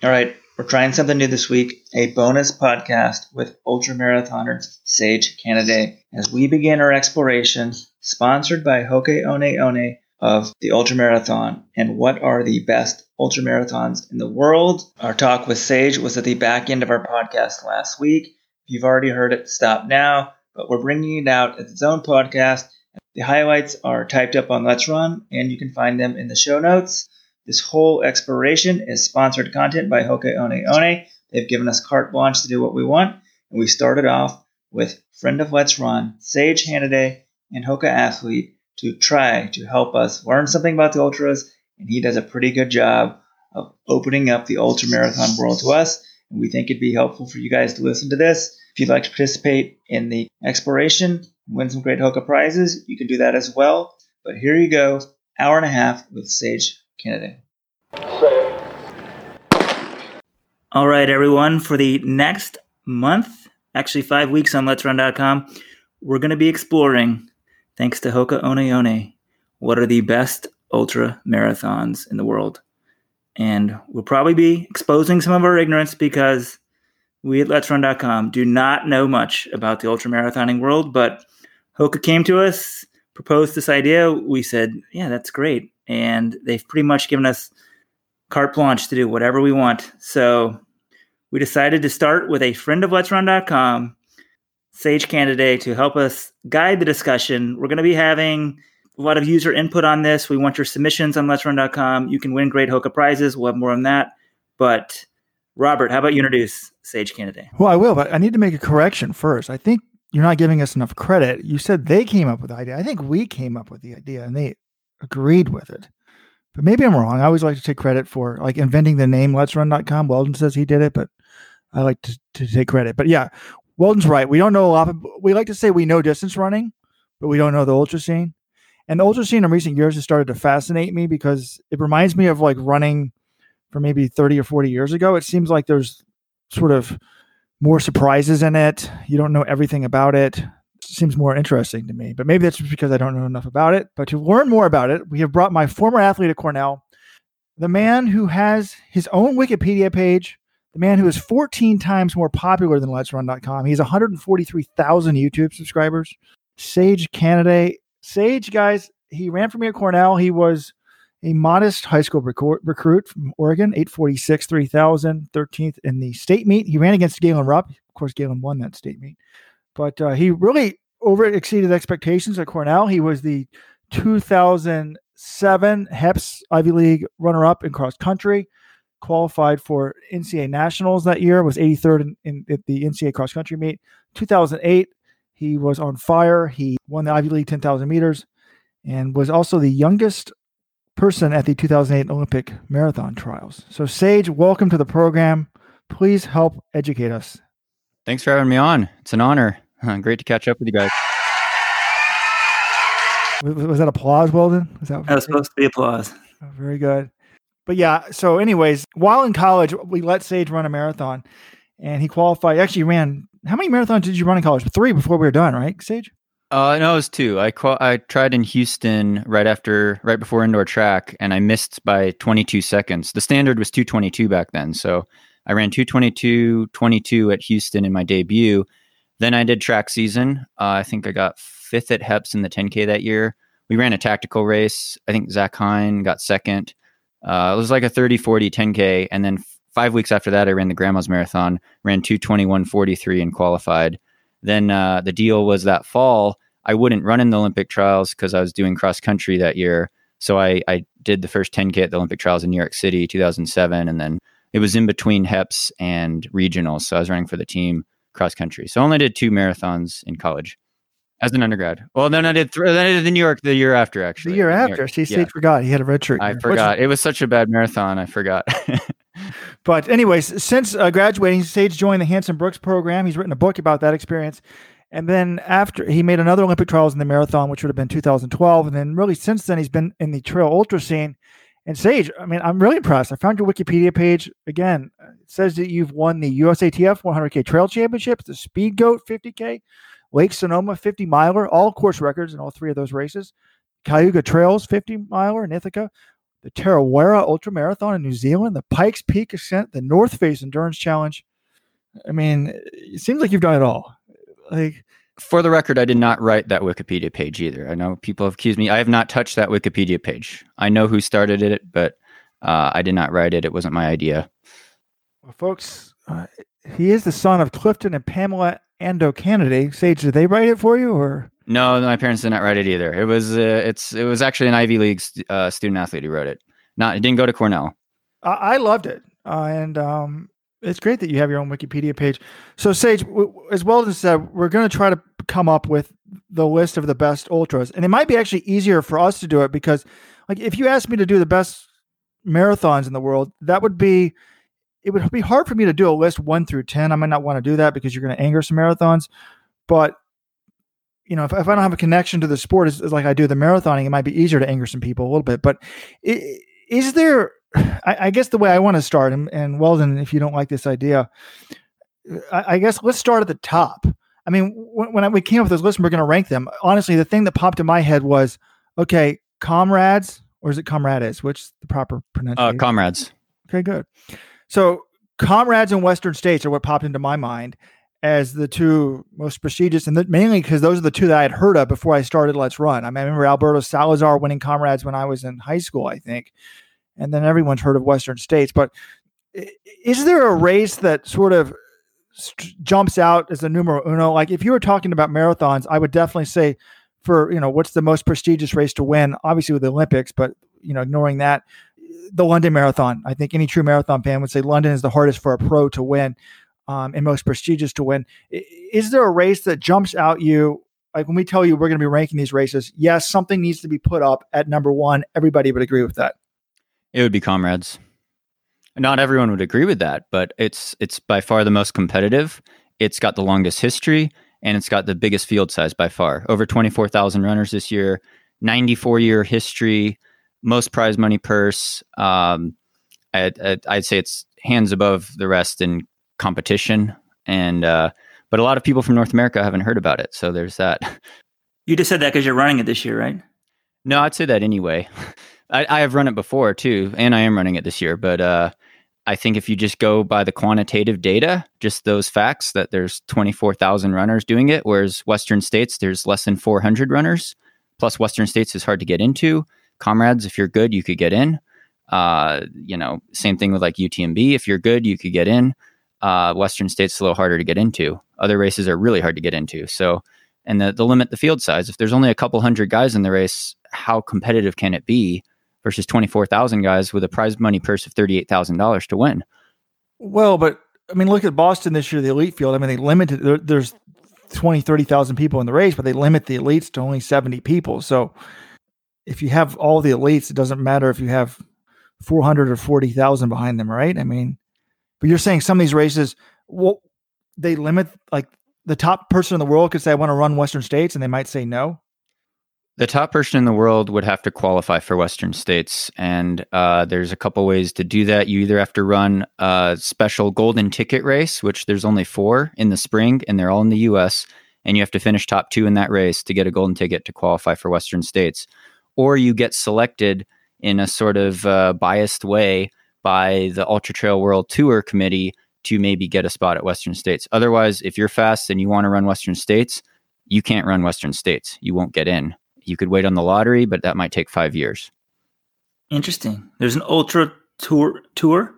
All right, we're trying something new this week a bonus podcast with ultra marathoner Sage Canaday as we begin our exploration, sponsored by Hoka One One of the ultra marathon and what are the best ultra marathons in the world. Our talk with Sage was at the back end of our podcast last week. If you've already heard it, stop now, but we're bringing it out as its own podcast. The highlights are typed up on Let's Run, and you can find them in the show notes. This whole exploration is sponsored content by Hoka One One. They've given us carte blanche to do what we want, and we started off with friend of Let's Run, Sage Canaday, and Hoka athlete to try to help us learn something about the ultras, and he does a pretty good job of opening up the ultra marathon world to us. And we think it'd be helpful for you guys to listen to this. If you'd like to participate in the exploration win some great Hoka prizes, you can do that as well. But here you go, hour and a half with Sage Canaday. All right, everyone. For the next month, actually five weeks on Let'sRun.com, we're going to be exploring, thanks to Hoka One One, what are the best ultra marathons in the world. And we'll probably be exposing some of our ignorance because we at Let'sRun.com do not know much about the ultra marathoning world. But Hoka came to us, proposed this idea. We said, yeah, that's great. And they've pretty much given us carte blanche to do whatever we want. So we decided to start with a friend of Let'sRun.com, Sage Canaday, to help us guide the discussion. We're going to be having a lot of user input on this. We want your submissions on Let'sRun.com. You can win great Hoka prizes. We'll have more on that. But Robert, how about you introduce Sage Canaday? Well, I will, but I need to make a correction first. I think you're not giving us enough credit. You said they came up with the idea. I think we came up with the idea and they agreed with it. But maybe I'm wrong. I always like to take credit for like inventing the name Let's Run.com. Weldon says he did it, but I like to, to take credit. But yeah, Weldon's right. We don't know a lot. Of, we like to say we know distance running, but we don't know the ultra scene. And the ultra scene in recent years has started to fascinate me because it reminds me of like running for maybe 30 or 40 years ago. It seems like there's sort of more surprises in it. You don't know everything about it. Seems more interesting to me. But maybe that's just because I don't know enough about it. But to learn more about it, we have brought my former athlete at Cornell, the man who has his own Wikipedia page, the man who is 14 times more popular than Let'sRun.com. He has 143,000 YouTube subscribers. Sage Canaday. Sage, guys, he ran for me at Cornell. He was a modest high school recruit, recruit from Oregon, 846, 3000, 13th in the state meet. He ran against Galen Rupp. Of course, Galen won that state meet. But uh, he really over exceeded expectations at Cornell. He was the 2007 HEPS Ivy League runner up in cross country qualified for NCAA nationals that year, was 83rd in, in, the NCAA cross country meet. 2008, he was on fire. He won the Ivy League 10,000 meters and was also the youngest person at the 2008 Olympic marathon trials. So, Sage, welcome to the program. Please help educate us. Thanks for having me on. It's an honor. Great to catch up with you guys. Was, was that applause, Weldon? Was that, that was supposed to be applause. Oh, very good but yeah, so anyways, while in college, we let Sage run a marathon and he qualified. Actually, ran how many marathons did you run in college? Three before we were done, right, Sage? Uh, no, it was two. I qual- I tried in Houston right after, right before indoor track, and I missed by 22 seconds. The standard was 222 back then, so I ran 222, 22 at Houston in my debut. Then I did track season. Uh, I think I got fifth at Heps in the 10K that year. We ran a tactical race. I think Zach Hine got second. Uh, it was like a 30, 40, 10K. And then five weeks after that, I ran the Grandma's Marathon, ran 221.43 and qualified. Then uh, the deal was that fall, I wouldn't run in the Olympic trials because I was doing cross country that year. So I, I did the first 10K at the Olympic trials in New York City, 2007. And then it was in between HEPS and regionals. So I was running for the team cross country. So I only did two marathons in college as an undergrad. Well, then I did. Th- then I did the New York the year after. Actually, the year after. See, yeah. forgot he had a red shirt. I forgot. Which, it was such a bad marathon. I forgot. but anyways, since uh, graduating, Sage joined the Hanson Brooks program. He's written a book about that experience. And then after he made another Olympic trials in the marathon, which would have been 2012. And then really since then, he's been in the trail ultra scene. And Sage, I mean, I'm really impressed. I found your Wikipedia page again. It says that you've won the USATF 100K Trail Championship, the Speed Goat 50K, Lake Sonoma 50 miler, all course records in all three of those races. Cayuga Trails 50 miler in Ithaca, the Tarawera Ultra Marathon in New Zealand, the Pikes Peak Ascent, the North Face Endurance Challenge. I mean, it seems like you've done it all. Like, for the record, I did not write that Wikipedia page either. I know people have accused me. I have not touched that Wikipedia page. I know who started it, but uh, I did not write it. It wasn't my idea. Well, folks, uh, he is the son of Clifton and Pamela Ando Canaday. Sage, did they write it for you, or no? My parents did not write it either. It was uh, it's it was actually an Ivy League uh, student athlete who wrote it. Not it didn't go to Cornell. I, I loved it, uh, and um, it's great that you have your own Wikipedia page. So, Sage, as well as said, we're going to try to come up with the list of the best ultras, and it might be actually easier for us to do it because, like, if you asked me to do the best marathons in the world, that would be it would be hard for me to do a list one through ten. I might not want to do that because you're going to anger some marathons, but you know, if, if I don't have a connection to the sport as, like I do the marathoning, it might be easier to anger some people a little bit. But is there I, I, guess the way I want to start, and, and Weldon, if you don't like this idea, I, I guess let's start at the top. I mean, when, when I, we came up with this list, and we're going to rank them. Honestly, the thing that popped in my head was, okay, comrades, or is it comrades? Which is the proper uh, pronunciation? Uh, comrades. Okay, good. So, comrades and Western states are what popped into my mind as the two most prestigious, and the, mainly because those are the two that I had heard of before I started Let's Run. I, mean, I remember Alberto Salazar winning comrades when I was in high school, I think and then everyone's heard of Western states. But is there a race that sort of st- jumps out as a numero uno? Like if you were talking about marathons, I would definitely say for you know what's the most prestigious race to win. Obviously with the Olympics, but you know ignoring that, the London Marathon. I think any true marathon fan would say London is the hardest for a pro to win. Um, and most prestigious to win. Is there a race that jumps out you like when we tell you we're going to be ranking these races, yes, something needs to be put up at number one. Everybody would agree with that. It would be comrades. Not everyone would agree with that, but it's it's by far the most competitive. It's got the longest history and it's got the biggest field size by far. Over 24,000 runners this year, 94 year history, most prize money purse. Um, I'd, I'd, say it's hands above the rest in competition. And, uh, but a lot of people from North America haven't heard about it. So there's that. You just said that because you're running it this year, right? No, I'd say that anyway. I, I have run it before too, and I am running it this year. But uh, I think if you just go by the quantitative data, just those facts that there's 24,000 runners doing it, whereas Western states there's less than 400 runners. Plus, Western states is hard to get into. Comrades, if you're good, you could get in. Uh, you know, same thing with like UTMB. If you're good, you could get in. Uh, Western states a little harder to get into. Other races are really hard to get into. So, and the the limit the field size. If there's only a couple hundred guys in the race, how competitive can it be? Versus 24,000 guys with a prize money purse of $38,000 to win. Well, but I mean, look at Boston this year, the elite field. I mean, they limited, there, there's 20, 30,000 people in the race, but they limit the elites to only 70 people. So if you have all the elites, it doesn't matter if you have 400 or 40,000 behind them, right? I mean, but you're saying some of these races, well, they limit like the top person in the world could say, I want to run Western states, and they might say no. The top person in the world would have to qualify for Western states, and uh, there's a couple ways to do that. You either have to run a special golden ticket race, which there's only four in the spring, and they're all in the U.S., and you have to finish top two in that race to get a golden ticket to qualify for Western states, or you get selected in a sort of uh, biased way by the Ultra Trail World Tour Committee to maybe get a spot at Western states. Otherwise, if you're fast and you want to run Western states, you can't run Western states. You won't get in you could wait on the lottery, but that might take five years. Interesting. There's an ultra tour tour.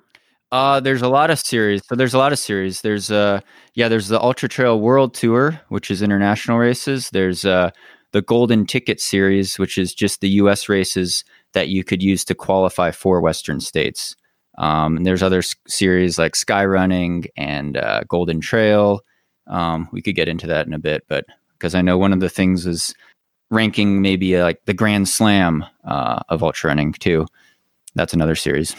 Uh, there's a lot of series. So there's a lot of series. There's uh yeah, there's the Ultra Trail World Tour, which is international races. There's uh the Golden Ticket Series, which is just the U.S. races that you could use to qualify for Western states. Um, and there's other s- series like Sky Running and uh, Golden Trail. Um, we could get into that in a bit, but because I know one of the things is ranking maybe uh, like the Grand Slam uh, of ultra running too. That's another series.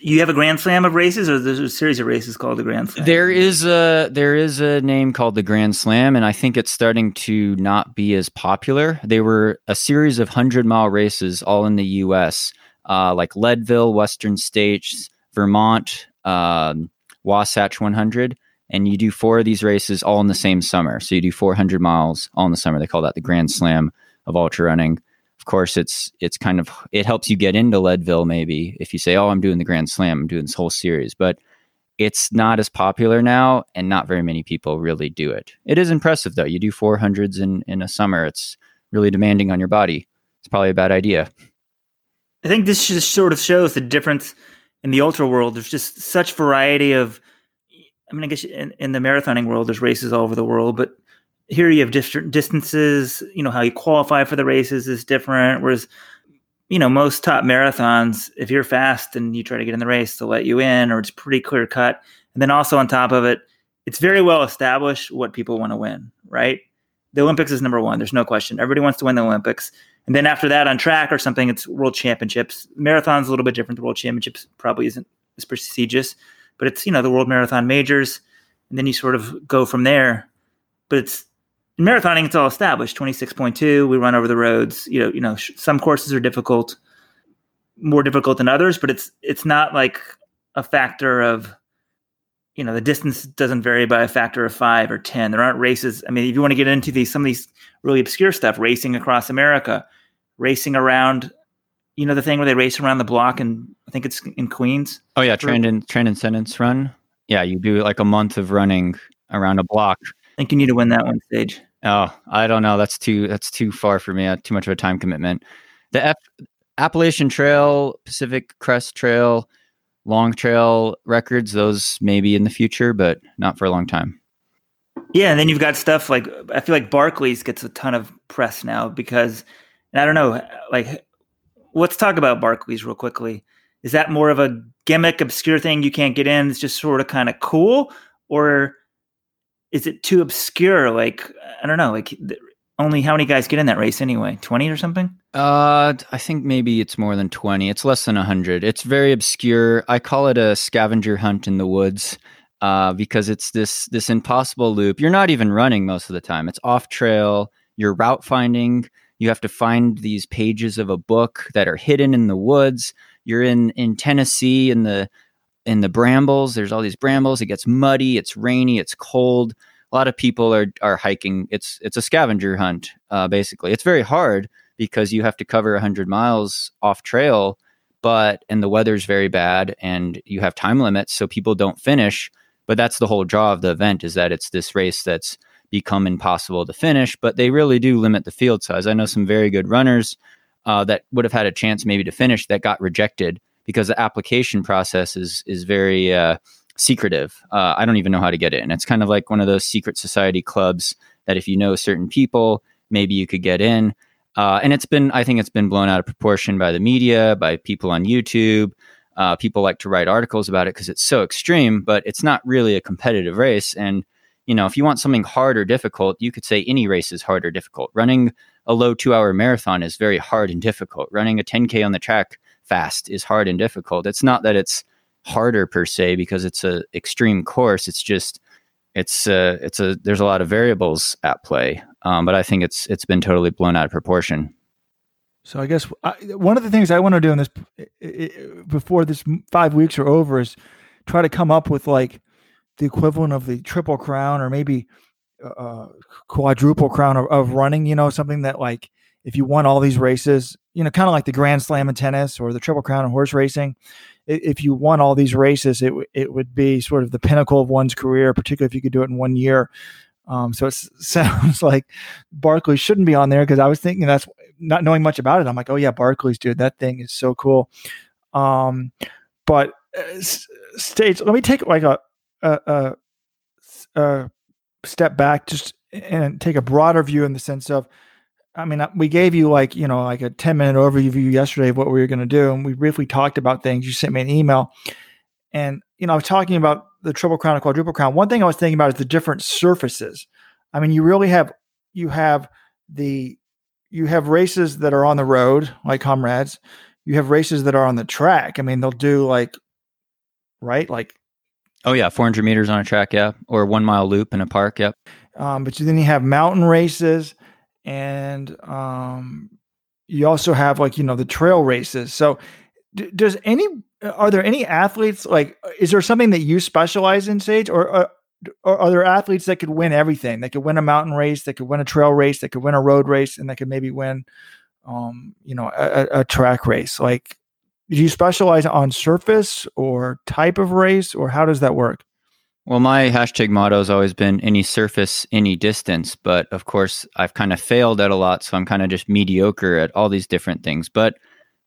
You have a Grand Slam of races, or there's a series of races called the Grand Slam. There is a there is a name called the Grand Slam, and I think it's starting to not be as popular. They were a series of hundred mile races, all in the U.S., uh, like Leadville, Western States, Vermont, um, Wasatch 100 and you do four of these races all in the same summer. So you do 400 miles all in the summer. They call that the Grand Slam of ultra running. of course, it's it's kind of it helps you get into Leadville maybe if you say, "Oh, I'm doing the Grand Slam, I'm doing this whole series," but it's not as popular now, and not very many people really do it. It is impressive though. You do 400s in in a summer. It's really demanding on your body. It's probably a bad idea. I think this just sort of shows the difference in the ultra world. There's just such variety of. I mean, I guess in, in the marathoning world, there's races all over the world, but here you have different distances. You know how you qualify for the races is different. Whereas, you know, most top marathons, if you're fast and you try to get in the race, to let you in, or it's pretty clear cut. And then also on top of it, it's very well established what people want to win. Right? The Olympics is number one. There's no question. Everybody wants to win the Olympics. And then after that, on track or something, it's World Championships. Marathon's a little bit different. The World Championships probably isn't as prestigious, but it's you know the World Marathon Majors, and then you sort of go from there. But it's in marathoning, it's all established. Twenty six point two. We run over the roads. You know, you know, sh- some courses are difficult, more difficult than others, but it's it's not like a factor of, you know, the distance doesn't vary by a factor of five or ten. There aren't races. I mean, if you want to get into these some of these really obscure stuff, racing across America, racing around. You know the thing where they race around the block, and I think it's in Queens. Oh yeah, Trandon Transcendence Run. Yeah, you do like a month of running around a block. I think you need to win that one stage. Oh, I don't know. That's too that's too far for me. Uh, too much of a time commitment. The F- Appalachian Trail, Pacific Crest Trail, Long Trail records, those maybe in the future, but not for a long time. Yeah, and then you've got stuff like I feel like Barkley's gets a ton of press now because and I don't know, like let's talk about Barkley's real quickly. Is that more of a gimmick, obscure thing you can't get in? It's just sort of kind of cool, or is it too obscure? Like I don't know, like only how many guys get in that race anyway? Twenty or something? Uh, I think maybe it's more than twenty. It's less than hundred. It's very obscure. I call it a scavenger hunt in the woods. Uh, because it's this this impossible loop. You're not even running most of the time. It's off trail. You're route finding. You have to find these pages of a book that are hidden in the woods. You're in in Tennessee in the in the brambles. There's all these brambles. It gets muddy. It's rainy. It's cold. A lot of people are are hiking. It's it's a scavenger hunt. Uh, basically, it's very hard because you have to cover 100 miles off trail, but and the weather's very bad, and you have time limits, so people don't finish. But that's the whole draw of the event is that it's this race that's become impossible to finish. But they really do limit the field size. I know some very good runners uh, that would have had a chance maybe to finish that got rejected because the application process is is very uh, secretive. Uh, I don't even know how to get in. It's kind of like one of those secret society clubs that if you know certain people, maybe you could get in. Uh, and it's been, I think it's been blown out of proportion by the media, by people on YouTube. Uh, people like to write articles about it because it's so extreme, but it's not really a competitive race. And you know, if you want something hard or difficult, you could say any race is hard or difficult. Running a low two-hour marathon is very hard and difficult. Running a 10k on the track fast is hard and difficult. It's not that it's harder per se because it's a extreme course. It's just it's uh, it's a there's a lot of variables at play. Um, but I think it's it's been totally blown out of proportion. So I guess I, one of the things I want to do in this before this five weeks are over is try to come up with like the equivalent of the triple crown or maybe uh, quadruple crown of, of, running. You know, something that like if you won all these races, you know, kind of like the Grand Slam in tennis or the triple crown in horse racing. If you won all these races, it it would be sort of the pinnacle of one's career, particularly if you could do it in one year. Um, so it sounds like Barkley shouldn't be on there because I was thinking that's not knowing much about it. I'm like, oh yeah, Barkley's dude, that thing is so cool. Um, but uh, states, let me take like a, a, a, a step back just and take a broader view in the sense of, I mean, we gave you like, you know, like a 10 minute overview yesterday of what we were going to do. And we briefly talked about things. You sent me an email and, you know, I was talking about the triple crown and quadruple crown. One thing I was thinking about is the different surfaces. I mean, you really have you have the you have races that are on the road, like comrades. You have races that are on the track. I mean, they'll do like right, like oh yeah, 400 meters on a track, yeah, or one mile loop in a park, yep. Um, but then you have mountain races, and um, you also have like you know the trail races. So, d- does any are there any athletes like is there something that you specialize in sage or, or, or are there athletes that could win everything that could win a mountain race that could win a trail race that could win a road race and that could maybe win um, you know, a, a track race? Like, do you specialize on surface or type of race, or how does that work? Well, my hashtag motto has always been any surface, any distance. But of course, I've kind of failed at a lot. So I'm kind of just mediocre at all these different things. But,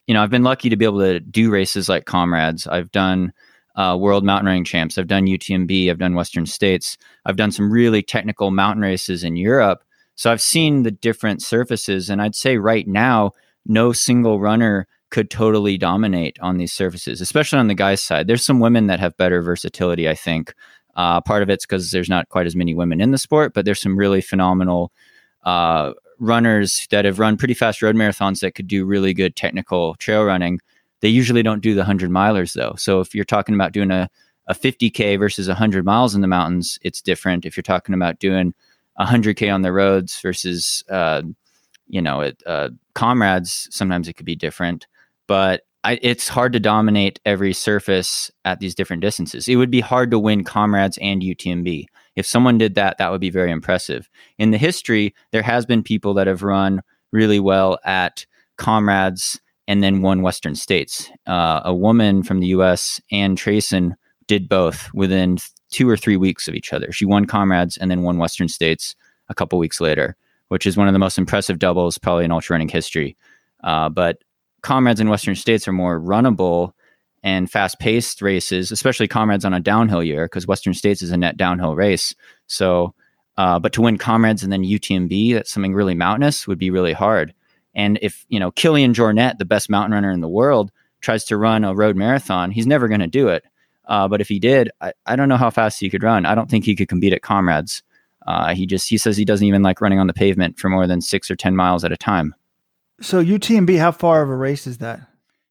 you know, I've been lucky to be able to do races like Comrades. I've done uh, World Mountain Running Champs. I've done UTMB. I've done Western States. I've done some really technical mountain races in Europe. So I've seen the different surfaces. And I'd say right now, no single runner could totally dominate on these surfaces, especially on the guys' side. There's some women that have better versatility, I think. Uh, part of it's because there's not quite as many women in the sport, but there's some really phenomenal uh, runners that have run pretty fast road marathons that could do really good technical trail running. They usually don't do the 100 milers though. So if you're talking about doing a, a 50K versus 100 miles in the mountains, it's different. If you're talking about doing 100K on the roads versus, uh, you know, it, uh, comrades, sometimes it could be different. But I, it's hard to dominate every surface at these different distances. It would be hard to win comrades and UTMB. If someone did that, that would be very impressive. In the history, there has been people that have run really well at comrades and then won Western States. Uh, a woman from the U.S., Ann Trason, did both within two or three weeks of each other. She won comrades and then won Western States a couple weeks later, which is one of the most impressive doubles probably in ultra running history. Uh, but comrades in Western states are more runnable and fast paced races, especially comrades on a downhill year, because Western states is a net downhill race. So, uh, but to win comrades and then UTMB, that's something really mountainous, would be really hard. And if, you know, Kilian Jornet, the best mountain runner in the world, tries to run a road marathon, he's never going to do it. Uh, but if he did, I, I don't know how fast he could run. I don't think he could compete at comrades. Uh, he just he says he doesn't even like running on the pavement for more than six or ten miles at a time. So UTMB, how far of a race is that?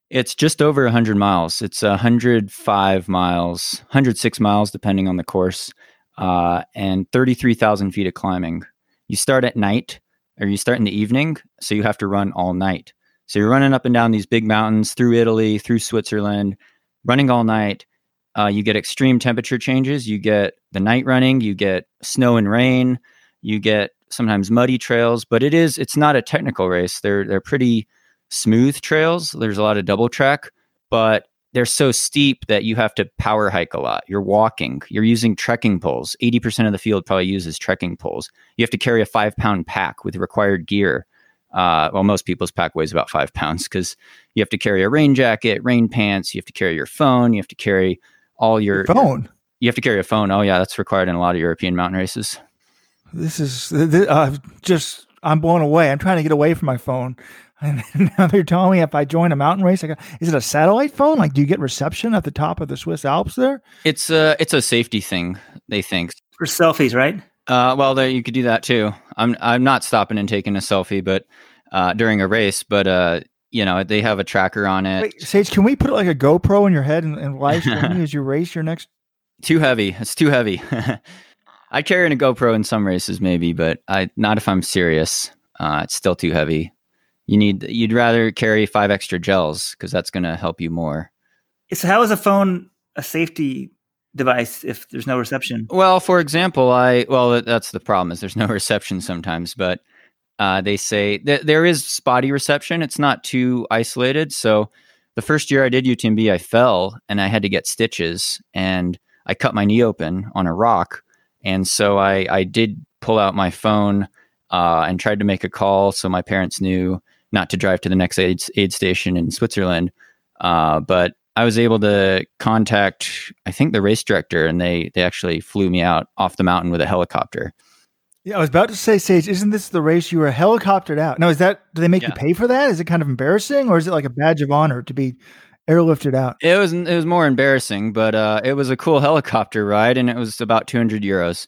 It's just over 100 miles. It's 105 miles, 106 miles, depending on the course, uh, and 33,000 feet of climbing. You start at night or you start in the evening, so you have to run all night. So you're running up and down these big mountains through Italy, through Switzerland, running all night. Uh, you get extreme temperature changes. You get the night running, you get snow and rain, you get sometimes muddy trails, but it is it's not a technical race. They're they're pretty smooth trails. There's a lot of double track, but they're so steep that you have to power hike a lot. You're walking, you're using trekking poles. 80% of the field probably uses trekking poles. You have to carry a five pound pack with required gear. Uh, well, most people's pack weighs about five pounds because you have to carry a rain jacket, rain pants, you have to carry your phone, you have to carry all your, your phone. Your, you have to carry a phone. Oh, yeah, that's required in a lot of European mountain races. This is this, uh, just I'm blown away. I'm trying to get away from my phone. And now they're telling me if I join a mountain race, I got, is it a satellite phone? Like, do you get reception at the top of the Swiss Alps there? It's a it's a safety thing. They think for selfies, right? Uh, well, there, you could do that too. I'm I'm not stopping and taking a selfie, but uh, during a race, but uh, you know they have a tracker on it. Wait, Sage, can we put like a GoPro in your head and, and live stream you as you race your next? Too heavy. It's too heavy. I carry in a GoPro in some races, maybe, but I not if I'm serious. Uh, it's still too heavy. You need you'd rather carry five extra gels because that's going to help you more. So how is a phone a safety device if there's no reception? Well, for example, I well that's the problem is there's no reception sometimes, but uh, they say that there is spotty reception. It's not too isolated. So the first year I did UTMB, I fell and I had to get stitches and I cut my knee open on a rock and so I, I did pull out my phone uh, and tried to make a call so my parents knew not to drive to the next aid, aid station in Switzerland. Uh, but I was able to contact, I think, the race director, and they they actually flew me out off the mountain with a helicopter. Yeah, I was about to say, Sage, isn't this the race you were helicoptered out? No, is that do they make yeah. you pay for that? Is it kind of embarrassing, or is it like a badge of honor to be airlifted out. It was it was more embarrassing, but uh, it was a cool helicopter ride, and it was about 200 euros.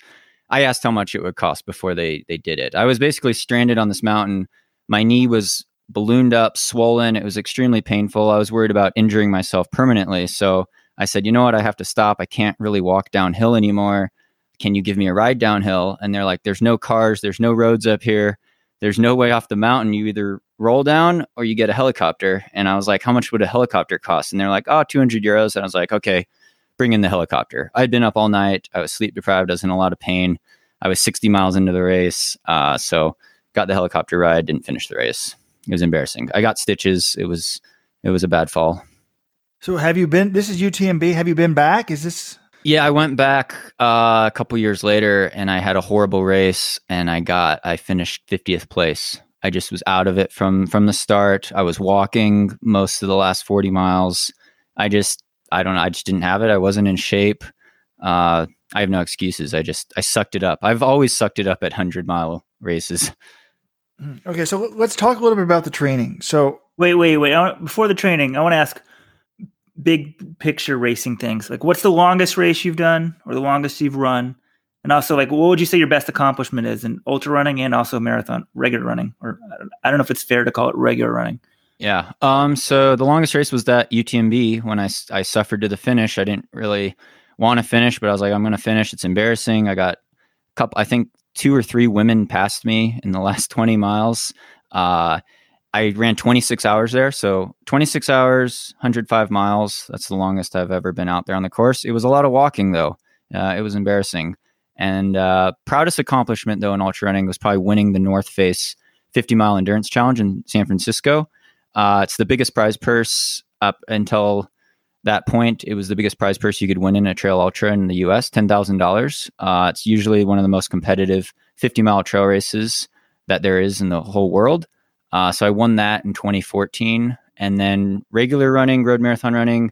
I asked how much it would cost before they they did it. I was basically stranded on this mountain. My knee was ballooned up, swollen. It was extremely painful. I was worried about injuring myself permanently. So I said, you know what? I have to stop. I can't really walk downhill anymore. Can you give me a ride downhill? And they're like, there's no cars, there's no roads up here there's no way off the mountain. You either roll down or you get a helicopter. And I was like, how much would a helicopter cost? And they're like, oh, 200 euros. And I was like, okay, bring in the helicopter. I'd been up all night. I was sleep deprived. I was in a lot of pain. I was 60 miles into the race. Uh, so got the helicopter ride, didn't finish the race. it was embarrassing. I got stitches. It was it was a bad fall. So have you been? This is UTMB. Have you been back? Is this? Yeah, I went back uh, a couple years later, and I had a horrible race, and I got I finished fiftieth place. I just was out of it from from the start. I was walking most of the last forty miles. I just I don't know. I just didn't have it. I wasn't in shape. Uh, I have no excuses. I just I sucked it up. I've always sucked it up at hundred mile races. Mm, okay, so let's talk a little bit about the training. So wait, wait, wait. Want, before the training, I want to ask big picture racing things. Like, what's the longest race you've done, or the longest you've run? And also, like, what would you say your best accomplishment is in ultra running and also marathon, regular running? Or I don't know if it's fair to call it regular running. Yeah. Um. So the longest race was that UTMB when I I suffered to the finish. I didn't really want to finish, but I was like, I'm going to finish. It's embarrassing. I got a couple. I think two or three women passed me in the last 20 miles. Uh, I ran 26 hours there. So 26 hours, 105 miles. That's the longest I've ever been out there on the course. It was a lot of walking, though. Uh, it was embarrassing. And uh, proudest accomplishment, though, in ultra running was probably winning the North Face 50 mile endurance challenge in San Francisco. Uh, it's the biggest prize purse up until that point. It was the biggest prize purse you could win in a trail ultra in the US, $10,000. Uh, it's usually one of the most competitive 50 mile trail races that there is in the whole world. Uh, so I won that in 2014. And then regular running, road marathon running,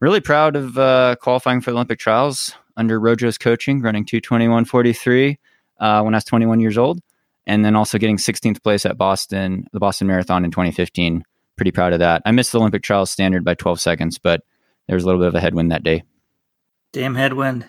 really proud of uh, qualifying for the Olympic trials under Rojo's coaching, running 221.43 uh, when I was 21 years old. And then also getting 16th place at Boston, the Boston Marathon in 2015. Pretty proud of that. I missed the Olympic trials standard by 12 seconds, but there was a little bit of a headwind that day. Damn headwind.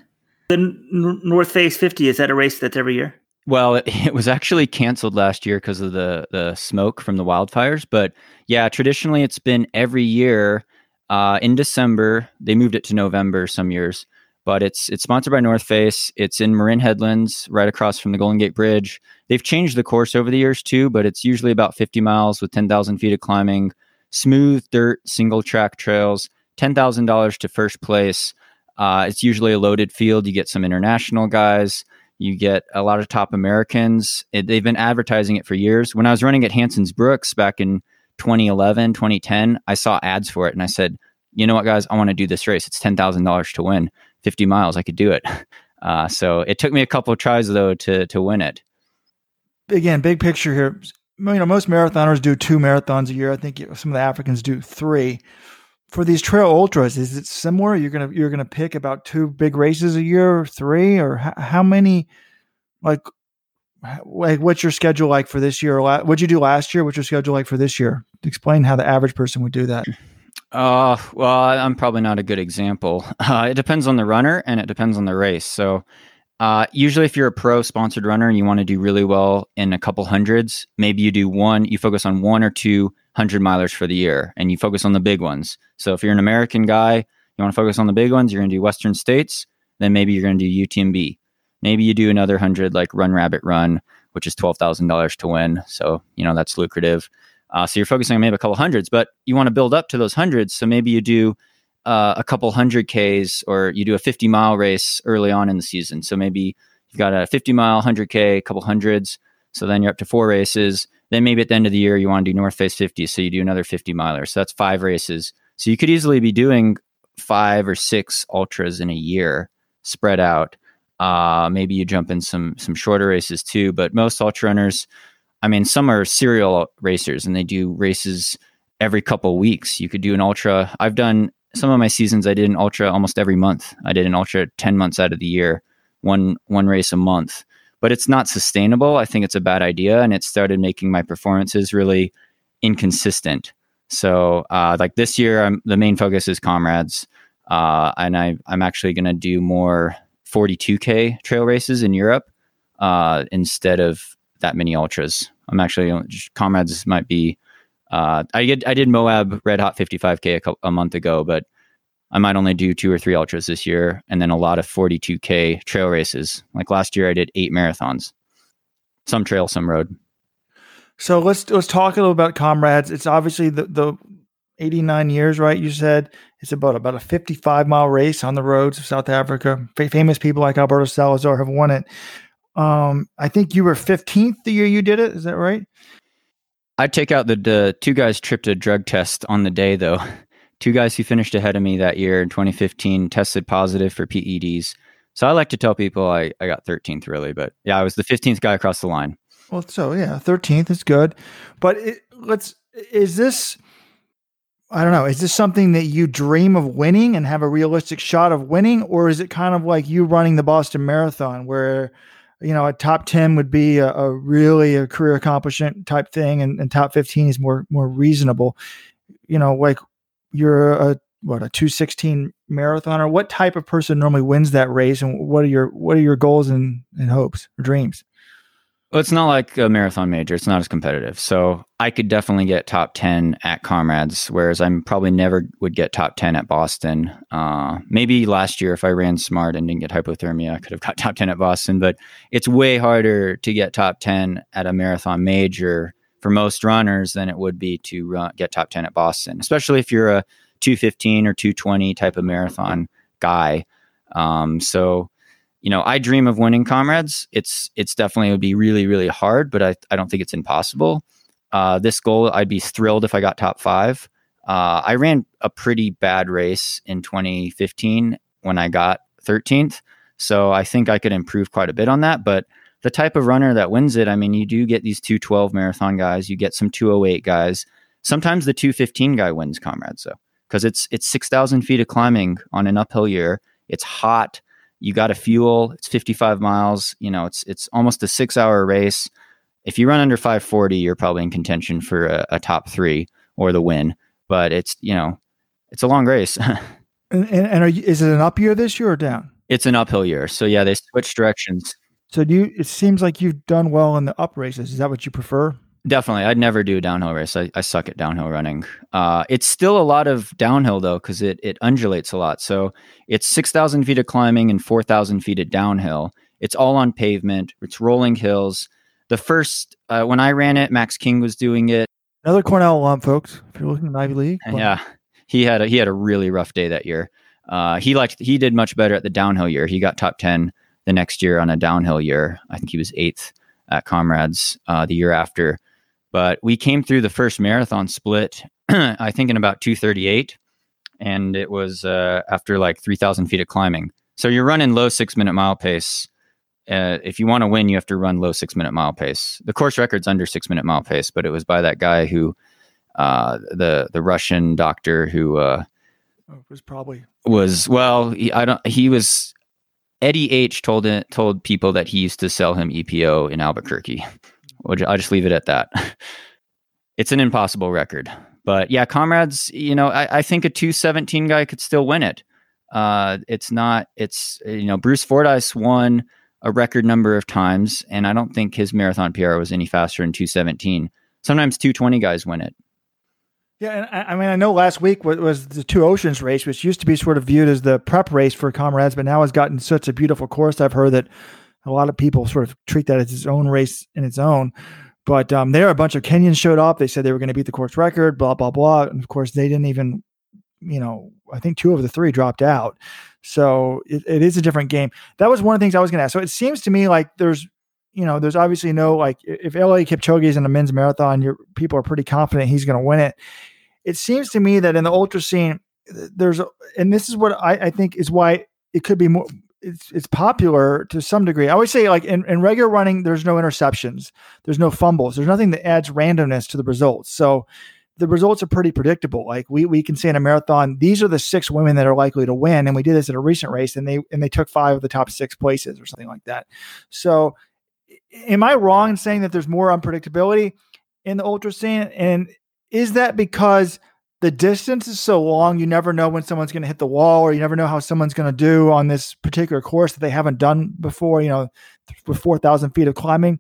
The North Face 50, is that a race that's every year? Well, it, it was actually canceled last year because of the the smoke from the wildfires. But yeah, traditionally it's been every year uh, in December. They moved it to November some years, but it's it's sponsored by North Face. It's in Marin Headlands, right across from the Golden Gate Bridge. They've changed the course over the years too, but it's usually about 50 miles with 10,000 feet of climbing, smooth dirt, single track trails. $10,000 to first place. Uh, it's usually a loaded field. You get some international guys. You get a lot of top Americans. It, they've been advertising it for years. When I was running at Hansons Brooks back in 2011, 2010, I saw ads for it and I said, you know what, guys, I want to do this race. It's $10,000 to win 50 miles. I could do it. Uh, so it took me a couple of tries though to, to win it. Again, big picture here. You know, most marathoners do two marathons a year. I think some of the Africans do three for these trail ultras is it similar? You're gonna you're gonna pick about two big races a year or three or how, how many like like what's your schedule like for this year? What'd you do last year? What's your schedule like for this year? Explain how the average person would do that. Uh well i'm probably not a good example. Uh, it depends on the runner and it depends on the race. So uh, usually if you're a pro sponsored runner and you want to do really well in a couple hundreds maybe you do one you focus on one or two 100 milers for the year and you focus on the big ones. So if you're an American guy, you want to focus on the big ones, you're going to do Western States, then maybe you're going to do UTMB. Maybe you do another 100 like Run Rabbit Run, which is $12,000 to win. So, you know, that's lucrative. Uh, so you're focusing on maybe a couple hundreds, but you want to build up to those hundreds. So maybe you do uh, a couple hundred Ks or you do a 50 mile race early on in the season. So maybe you've got a 50 mile, 100K, a couple hundreds. So then you're up to four races. Then maybe at the end of the year, you want to do North Face 50. So you do another 50 miler. So that's five races. So you could easily be doing five or six ultras in a year spread out. Uh, maybe you jump in some some shorter races too, but most ultra runners, I mean, some are serial racers and they do races every couple weeks. You could do an ultra. I've done some of my seasons. I did an ultra almost every month. I did an ultra ten months out of the year, one one race a month but it's not sustainable. I think it's a bad idea, and it started making my performances really inconsistent. So, uh, like this year, I'm, the main focus is comrades, uh, and I, I'm actually going to do more 42k trail races in Europe uh, instead of that many ultras. I'm actually comrades might be. Uh, I did I did Moab Red Hot 55k a, couple, a month ago, but I might only do two or three ultras this year, and then a lot of 42k trail races. Like last year, I did eight marathons, some trail, some road. So let's let's talk a little about comrades. It's obviously the the 89 years, right? You said it's about about a 55 mile race on the roads of South Africa. F- famous people like Alberto Salazar have won it. Um, I think you were 15th the year you did it. Is that right? I'd take out the, the two guys tripped a drug test on the day though. Two guys who finished ahead of me that year in 2015 tested positive for PEDs. So I like to tell people I, I got 13th really, but yeah, I was the 15th guy across the line. Well, so yeah, 13th is good. But it, let's, is this, I don't know, is this something that you dream of winning and have a realistic shot of winning? Or is it kind of like you running the Boston Marathon where, you know, a top 10 would be a, a really a career accomplishment type thing and, and top 15 is more, more reasonable. You know, like you're a what a 216 marathoner what type of person normally wins that race and what are your what are your goals and, and hopes or dreams well, it's not like a marathon major. It's not as competitive. So I could definitely get top 10 at Comrades, whereas I'm probably never would get top 10 at Boston. Uh, maybe last year, if I ran smart and didn't get hypothermia, I could have got top 10 at Boston. But it's way harder to get top 10 at a marathon major for most runners than it would be to run, get top 10 at Boston, especially if you're a 215 or 220 type of marathon guy. Um, so you know, I dream of winning comrades. It's it's definitely would be really really hard, but I I don't think it's impossible. Uh, this goal, I'd be thrilled if I got top five. Uh, I ran a pretty bad race in 2015 when I got 13th, so I think I could improve quite a bit on that. But the type of runner that wins it, I mean, you do get these 212 marathon guys, you get some 208 guys. Sometimes the 215 guy wins comrades though, because it's it's 6,000 feet of climbing on an uphill year. It's hot you got to fuel. It's 55 miles. You know, it's it's almost a six hour race. If you run under 540, you're probably in contention for a, a top three or the win. But it's you know, it's a long race. and and, and you, is it an up year this year or down? It's an uphill year. So yeah, they switch directions. So do you? It seems like you've done well in the up races. Is that what you prefer? Definitely. I'd never do a downhill race. I, I suck at downhill running. Uh, it's still a lot of downhill though, because it, it undulates a lot. So it's 6,000 feet of climbing and 4,000 feet of downhill. It's all on pavement, it's rolling hills. The first, uh, when I ran it, Max King was doing it. Another Cornell alum, folks. If you're looking at Ivy League. Yeah. He had a, he had a really rough day that year. Uh, he liked, he did much better at the downhill year. He got top 10 the next year on a downhill year. I think he was eighth at Comrades uh, the year after. But we came through the first marathon split, I think in about 238. And it was uh, after like 3,000 feet of climbing. So you're running low six minute mile pace. Uh, if you want to win, you have to run low six minute mile pace. The course record's under six minute mile pace, but it was by that guy who, uh, the the Russian doctor who uh, oh, was probably was well. He, I don't. He was Eddie H told it, told people that he used to sell him EPO in Albuquerque. I'll just leave it at that. it's an impossible record. But yeah, comrades, you know, I, I think a 217 guy could still win it. Uh, it's not, it's, you know, Bruce Fordyce won a record number of times, and I don't think his marathon PR was any faster than 217. Sometimes 220 guys win it. Yeah, and I, I mean, I know last week was, was, the Two Oceans race, which used to be sort of viewed as the prep race for comrades, but now has gotten such a beautiful course. I've heard that a lot of people sort of treat that as its own race in its own. But um, there, a bunch of Kenyans showed up. They said they were going to beat the course record, blah, blah, blah. And of course, they didn't even, you know, I think two of the three dropped out. So it, it is a different game. That was one of the things I was going to ask. So it seems to me like there's, you know, there's obviously no, like, if Eliud Kipchoge is in a men's marathon, your people are pretty confident he's going to win it. It seems to me that in the ultra scene, there's, and this is what I, I think is why it could be more it's it's popular to some degree. I always say like in, in regular running, there's no interceptions, there's no fumbles, there's nothing that adds randomness to the results. So the results are pretty predictable. Like we we can say in a marathon, these are the six women that are likely to win, and we did this at a recent race, and they and they took five of the top six places or something like that. So, am I wrong in saying that there's more unpredictability in the ultra scene? And is that because the distance is so long, you never know when someone's going to hit the wall, or you never know how someone's going to do on this particular course that they haven't done before, you know, with 4,000 feet of climbing?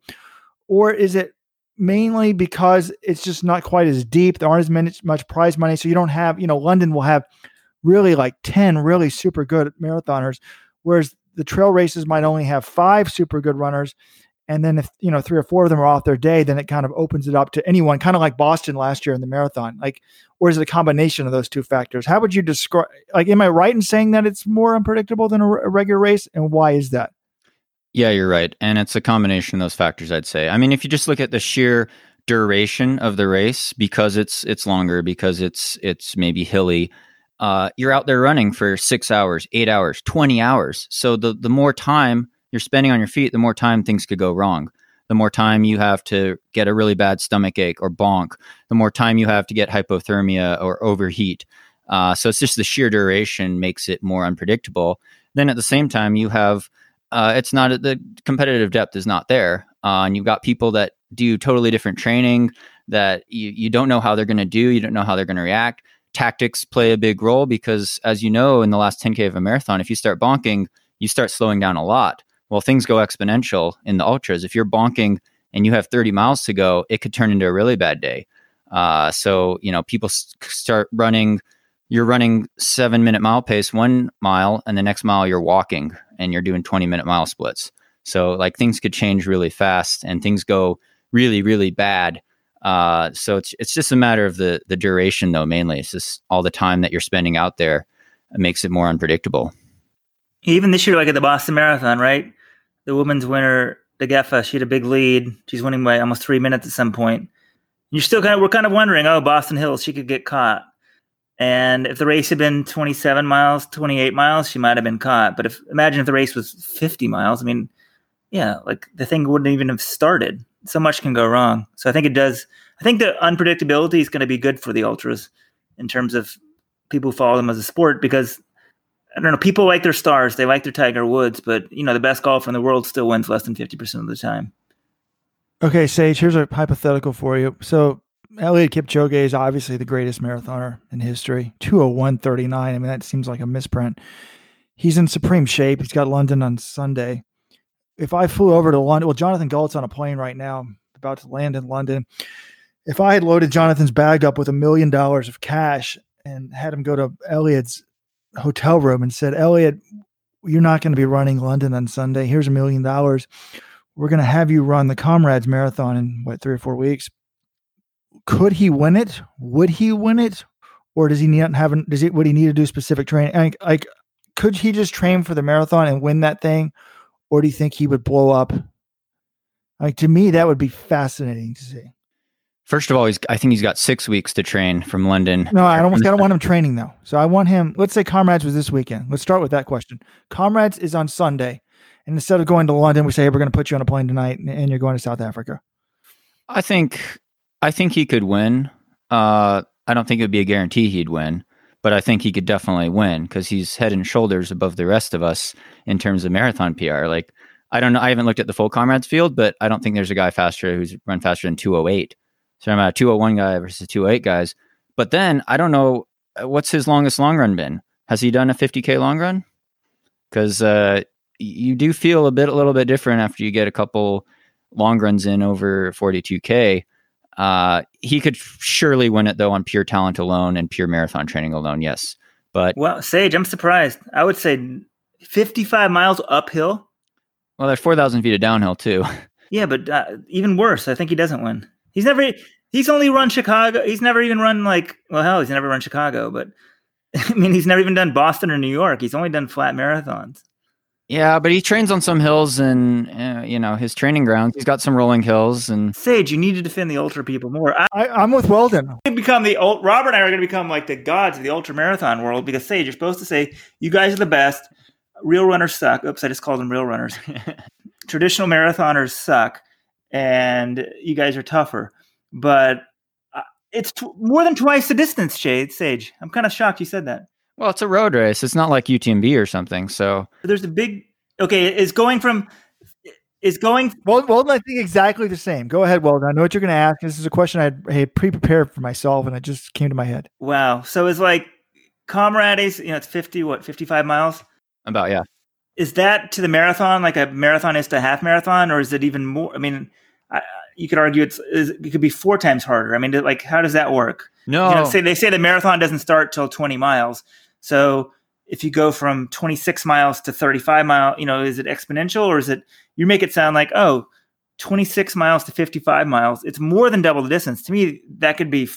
Or is it mainly because it's just not quite as deep? There aren't as many, much prize money. So you don't have, you know, London will have really like 10 really super good marathoners, whereas the trail races might only have five super good runners and then if you know three or four of them are off their day, then it kind of opens it up to anyone, kind of like Boston last year in the marathon. Like, or is it a combination of those two factors? How would you describe? Like, am I right in saying that it's more unpredictable than a, a regular race, and why is that? Yeah, you're right, and it's a combination of those factors. I'd say. I mean, if you just look at the sheer duration of the race because it's it's longer because it's it's maybe hilly uh, you're out there running for six hours eight hours 20 hours so the the more time you're spending on your feet the more time things could go wrong. The more time you have to get a really bad stomach ache or bonk the more time you have to get hypothermia or overheat. Uh, so it's just the sheer duration makes it more unpredictable. Then at the same time you have uh, it's not the competitive depth is not there uh, and you've got people that do totally different training that you, you don't know how they're going to do you don't know how they're going to react. Tactics play a big role because as you know in the last 10k of a marathon if you start bonking you start slowing down a lot well things go exponential in the ultras. If you're bonking and you have 30 miles to go it could turn into a really bad day. Uh, so you know people start running you're running seven minute mile pace one mile and the next mile you're walking and you're doing 20 minute mile splits. So like things could change really fast and things go really really bad. Uh, so it's it's just a matter of the the duration though mainly. It's just all the time that you're spending out there makes it more unpredictable Even this year, like at the Boston Marathon, right? The women's winner, Degefa, she had a big lead. She's winning by almost three minutes at some point. You're still kind of we're kind of wondering, oh, Boston Hills, she could get caught. And if the race had been 27 miles, 28 miles, she might have been caught. But if imagine if the race was 50 miles, I mean, yeah, like the thing wouldn't even have started. So much can go wrong. So I think it does. I think the unpredictability is going to be good for the ultras in terms of people who follow them as a sport because I don't know. People like their stars. They like their Tiger Woods, but you know the best golfer in the world still wins less than 50 percent of the time. Okay, Sage, here's a hypothetical for you. So Eliud Kipchoge is obviously the greatest marathoner in history. 201.39. I mean, that seems like a misprint. He's in supreme shape. He's got London on Sunday. If I flew over to London, well, Jonathan Gault's on a plane right now, about to land in London. If I had loaded Jonathan's bag up with a million dollars of cash and had him go to Eliud's hotel room and said, Eliud, you're not going to be running London on Sunday. Here's a million dollars. We're going to have you run the Comrades Marathon in what, three or four weeks. Could he win it? Would he win it? Or does he need have does he would he need to do specific training? Like, like could he just train for the marathon and win that thing? Or do you think he would blow up? Like to me, that would be fascinating to see. First of all he's i think he's got six weeks to train from london No, I don't. I don't want him training though. So I want him. Let's say Comrades was this weekend. Let's start with that question. Comrades is on Sunday, and instead of going to London, we say hey, we're going to put you on a plane tonight, and, and you're going to South Africa. I think I think he could win. Uh, I don't think it would be a guarantee he'd win, but I think he could definitely win because he's head and shoulders above the rest of us in terms of marathon PR. Like I don't know, I haven't looked at the full comrades field, but I don't think there's a guy faster who's run faster than 208. So I'm at a 201 guy versus 208 guys. But then I don't know uh, what's his longest long run been. Has he done a 50k long run? Because uh, you do feel a bit, a little bit different after you get a couple long runs in over 42k. Uh, he could surely win it though on pure talent alone and pure marathon training alone. Yes, but Well, Sage, I'm surprised. I would say 55 miles uphill. well, there's 4,000 feet of downhill too. Yeah, but uh, even worse, I think he doesn't win. He's never. He's only run Chicago. He's never even run like. Well, hell, he's never run Chicago, but I mean, he's never even done Boston or New York. He's only done flat marathons. yeah, but he trains on some hills and uh, you know his training grounds. He's got some rolling hills and Sage, you need to defend the ultra people more. I I, I'm with Weldon. we become the old Robert and I are going to become like the gods of the ultra marathon world because Sage, you're supposed to say you guys are the best. Real runners suck. Oops, I just called them real runners. Traditional marathoners suck, and you guys are tougher. But uh, it's t- more than twice the distance, Shade Sage. I'm kind of shocked you said that. well, it's a road race. It's not like UTMB or something. So There's a big. Okay, is going from is going Well, Weldon, I think exactly the same. Go ahead, Weldon. I know what you're going to ask. This is a question I had, I had pre-prepared for myself, and it just came to my head. wow. So it's like comrades. You know, it's 50 what 55 miles. about yeah. Is that to the marathon like a marathon is to half marathon or is it even more i mean I, you could argue it's is, it could be four times harder. I mean like how does that work? No, you know, say they say the marathon doesn't start till 20 miles. So if you go from 26 miles to 35 mile you know is it exponential or is it you make it sound like oh 26 miles to 55 miles it's more than double the distance. To me that could be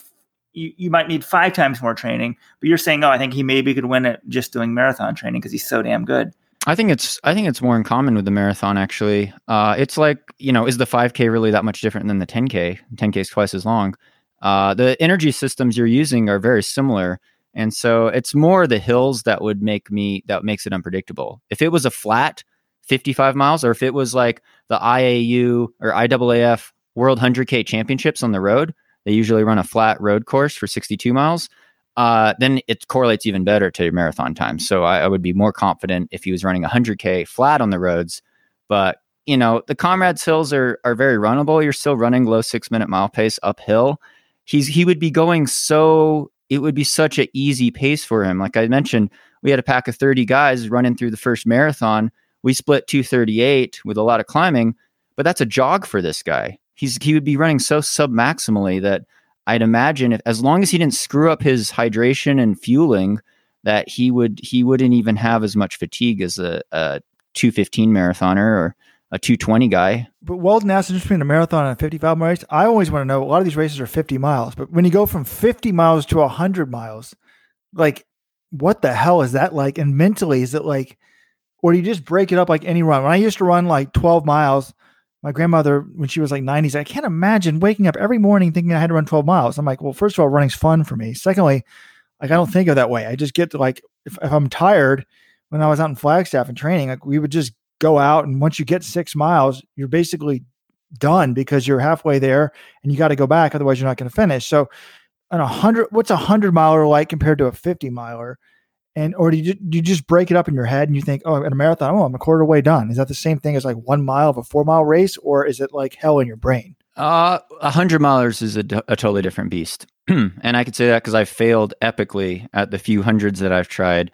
you, you might need five times more training but you're saying oh i think he maybe could win it just doing marathon training because he's so damn good I think it's I think it's more in common with the marathon actually. Uh, it's like you know, is the 5K really that much different than the 10K? 10K is twice as long. Uh, the energy systems you're using are very similar, and so it's more the hills that would make me that makes it unpredictable. If it was a flat 55 miles, or if it was like the IAU or IAAF World 100K Championships on the road, they usually run a flat road course for 62 miles uh, then it correlates even better to your marathon time. So I, I, would be more confident if he was running 100k flat on the roads. But you know, the Comrades hills are are very runnable. You're still running low six minute mile pace uphill. He's he would be going so it would be such an easy pace for him. Like I mentioned, we had a pack of 30 guys running through the first marathon. We split 238 with a lot of climbing, but that's a jog for this guy. He's he would be running so sub maximally that I'd imagine if as long as he didn't screw up his hydration and fueling, that he would he wouldn't even have as much fatigue as a, a 215 marathoner or a 220 guy. But Weldon asked between a marathon and a 55 mile race. I always want to know. A lot of these races are 50 miles, but when you go from 50 miles to 100 miles, like what the hell is that like? And mentally, is it like, or do you just break it up like any run? When I used to run like 12 miles, my grandmother when she was like 90s i can't imagine waking up every morning thinking i had to run 12 miles. I'm like well first of all running's fun for me. Secondly like i don't think of that way. I just get to like if, if i'm tired when i was out in flagstaff and training like we would just go out and once you get six miles you're basically done because you're halfway there and you got to go back otherwise you're not going to finish. So a hundred what's a hundred miler like compared to a 50 miler and or do you, do you just break it up in your head and you think, oh, at a marathon, oh, I'm a quarter way done. Is that the same thing as like one mile of a four mile race, or is it like hell in your brain? Uh, a hundred milers is a, a totally different beast, and I could say that because I failed epically at the few hundreds that I've tried.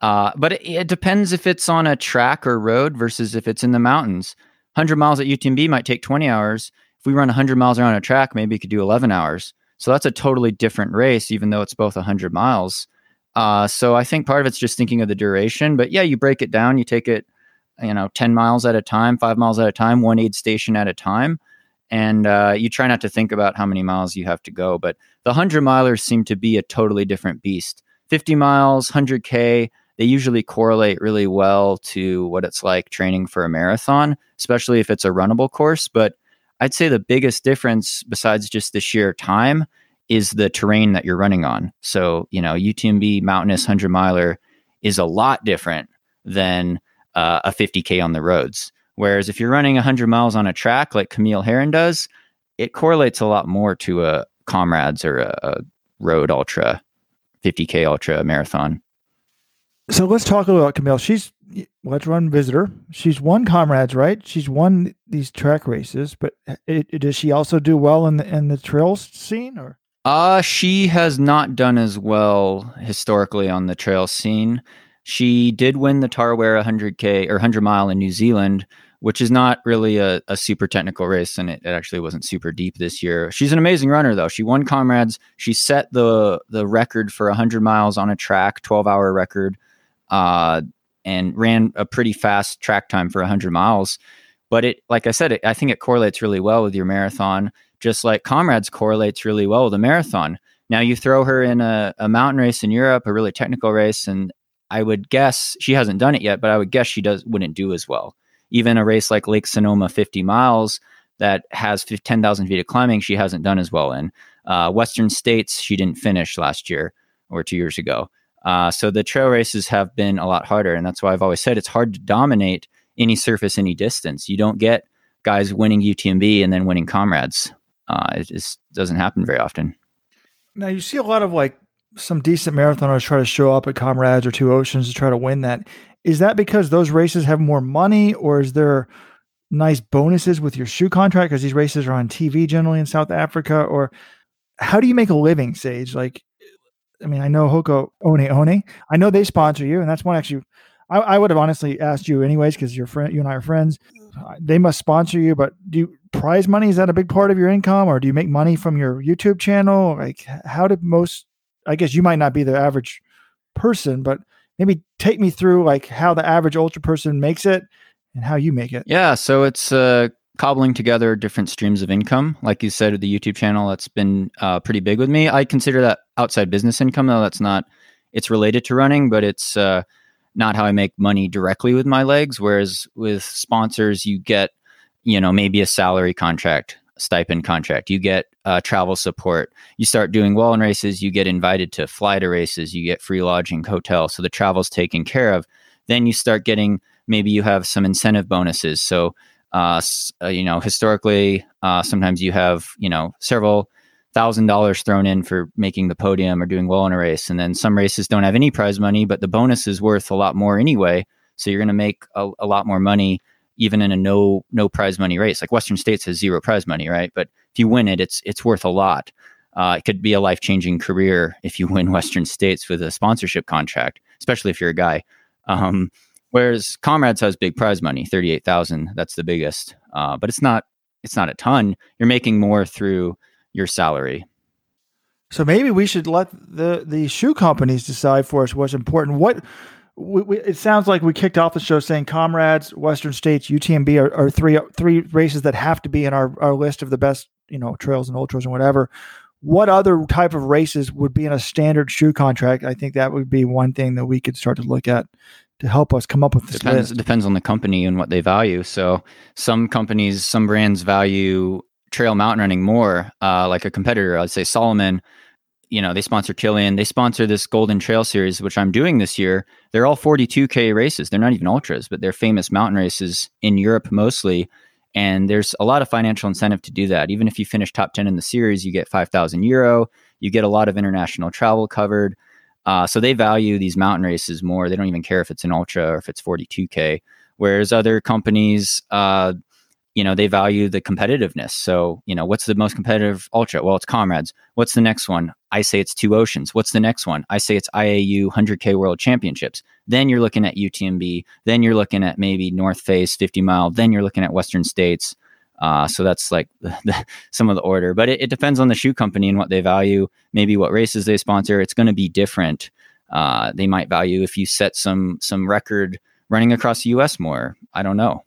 Uh, but it, it, depends if it's on a track or road versus if it's in the mountains. 100 miles at UTMB might take 20 hours. If we run 100 miles around a track, maybe it could do 11 hours. So that's a totally different race, even though it's both 100 miles. Uh, so I think part of it's just thinking of the duration. But yeah, you break it down. You take it, you know, ten miles at a time, five miles at a time, one aid station at a time, and uh, you try not to think about how many miles you have to go. But the hundred milers seem to be a totally different beast. Fifty miles, hundred k. They usually correlate really well to what it's like training for a marathon, especially if it's a runnable course. But I'd say the biggest difference, besides just the sheer time, is the terrain that you're running on. So, you know, UTMB mountainous 100 miler is a lot different than uh, a 50K on the roads. Whereas if you're running 100 miles on a track like Camille Herron does, it correlates a lot more to a Comrades or a, a road ultra, 50K ultra marathon. So let's talk about Camille. She's let's run visitor. She's won comrades, right? She's won these track races, but it, it, does she also do well in the in the trails scene? Or uh, she has not done as well historically on the trail scene. She did win the Tarawera 100K or 100 mile in New Zealand, which is not really a, a super technical race, and it, it, actually wasn't super deep this year. She's an amazing runner, though. She won comrades. She set the the record for 100 miles on a track, 12 hour record, uh, and ran a pretty fast track time for 100 miles. But it, like I said, it, I think it correlates really well with your marathon just like Comrades correlates really well with a marathon. Now you throw her in a, a mountain race in Europe, a really technical race, and I would guess she hasn't done it yet, but I would guess she does wouldn't do as well. Even a race like Lake Sonoma, 50 miles, that has 10,000 feet of climbing, she hasn't done as well in. Uh, Western States, she didn't finish last year or two years ago. Uh, so the trail races have been a lot harder, and that's why I've always said it's hard to dominate any surface, any distance. You don't get guys winning UTMB and then winning comrades. Uh, it just doesn't happen very often. Now you see a lot of like some decent marathoners try to show up at Comrades or Two Oceans to try to win that. Is that because those races have more money, or is there nice bonuses with your shoe contract because these races are on TV generally in South Africa? Or how do you make a living, Sage? Like, I mean, I know Hoka One One. I know they sponsor you, and that's one actually. I, I would have honestly asked you anyways because your friend, you and I are friends. They must sponsor you, but do you, prize money is that a big part of your income or do you make money from your youtube channel? Like how did most i guess you might not be the average person but maybe take me through like how the average ultra person makes it and how you make it. Yeah so it's uh cobbling together different streams of income. Like you said the youtube channel that's been uh, pretty big with me. I consider that outside business income though that's not it's related to running but it's uh not how I make money directly with my legs. Whereas with sponsors, you get, you know, maybe a salary contract, stipend contract. You get uh, travel support. You start doing well in races, you get invited to fly to races, you get free lodging, hotel. So the travel's taken care of. Then you start getting maybe you have some incentive bonuses. So, uh, uh, you know, historically, uh, sometimes you have, you know, several thousand dollars thrown in for making the podium or doing well in a race. And then some races don't have any prize money, but the bonus is worth a lot more anyway. So you're going to make a, a, lot more money even in a no no prize money race. Like Western States has zero prize money, right? But if you win it, it's it's worth a lot. Uh, it could be a life changing career if you win Western States with a sponsorship contract, especially if you're a guy. Um, whereas Comrades has big prize money, thirty eight thousand. That's the biggest, uh, but it's not it's not a ton. You're making more through your salary. So maybe we should let the the shoe companies decide for us what's important. What we, we, it sounds like we kicked off the show saying comrades, Western States, UTMB are, are, three three races that have to be in our, our list of the best, you know, trails and ultras and whatever. What other type of races would be in a standard shoe contract? I think that would be one thing that we could start to look at to help us come up with this depends, list. Depends on the company and what they value. So some companies, some brands value trail mountain running more. Uh, like a competitor, I'd say Salomon you know, they sponsor Kilian. They sponsor this Golden Trail series, which I'm doing this year. They're all 42K races. They're not even ultras, but they're famous mountain races in Europe mostly. And there's a lot of financial incentive to do that. Even if you finish top 10 in the series, you get 5,000 euro. You get a lot of international travel covered. Uh, so they value these mountain races more. They don't even care if it's an ultra or if it's 42K. Whereas other companies, uh, you know, they value the competitiveness. So, you know, what's the most competitive ultra? Well, it's Comrades. What's the next one? I say it's Two Oceans. What's the next one? I say it's IAU 100K World Championships. Then you're looking at UTMB. Then you're looking at maybe North Face 50 mile. Then you're looking at Western States. Uh, so that's like the, the, some of the order, but it, it, depends on the shoe company and what they value. Maybe what races they sponsor. It's going to be different. Uh, they might value if you set some some record running across the U.S. more. I don't know.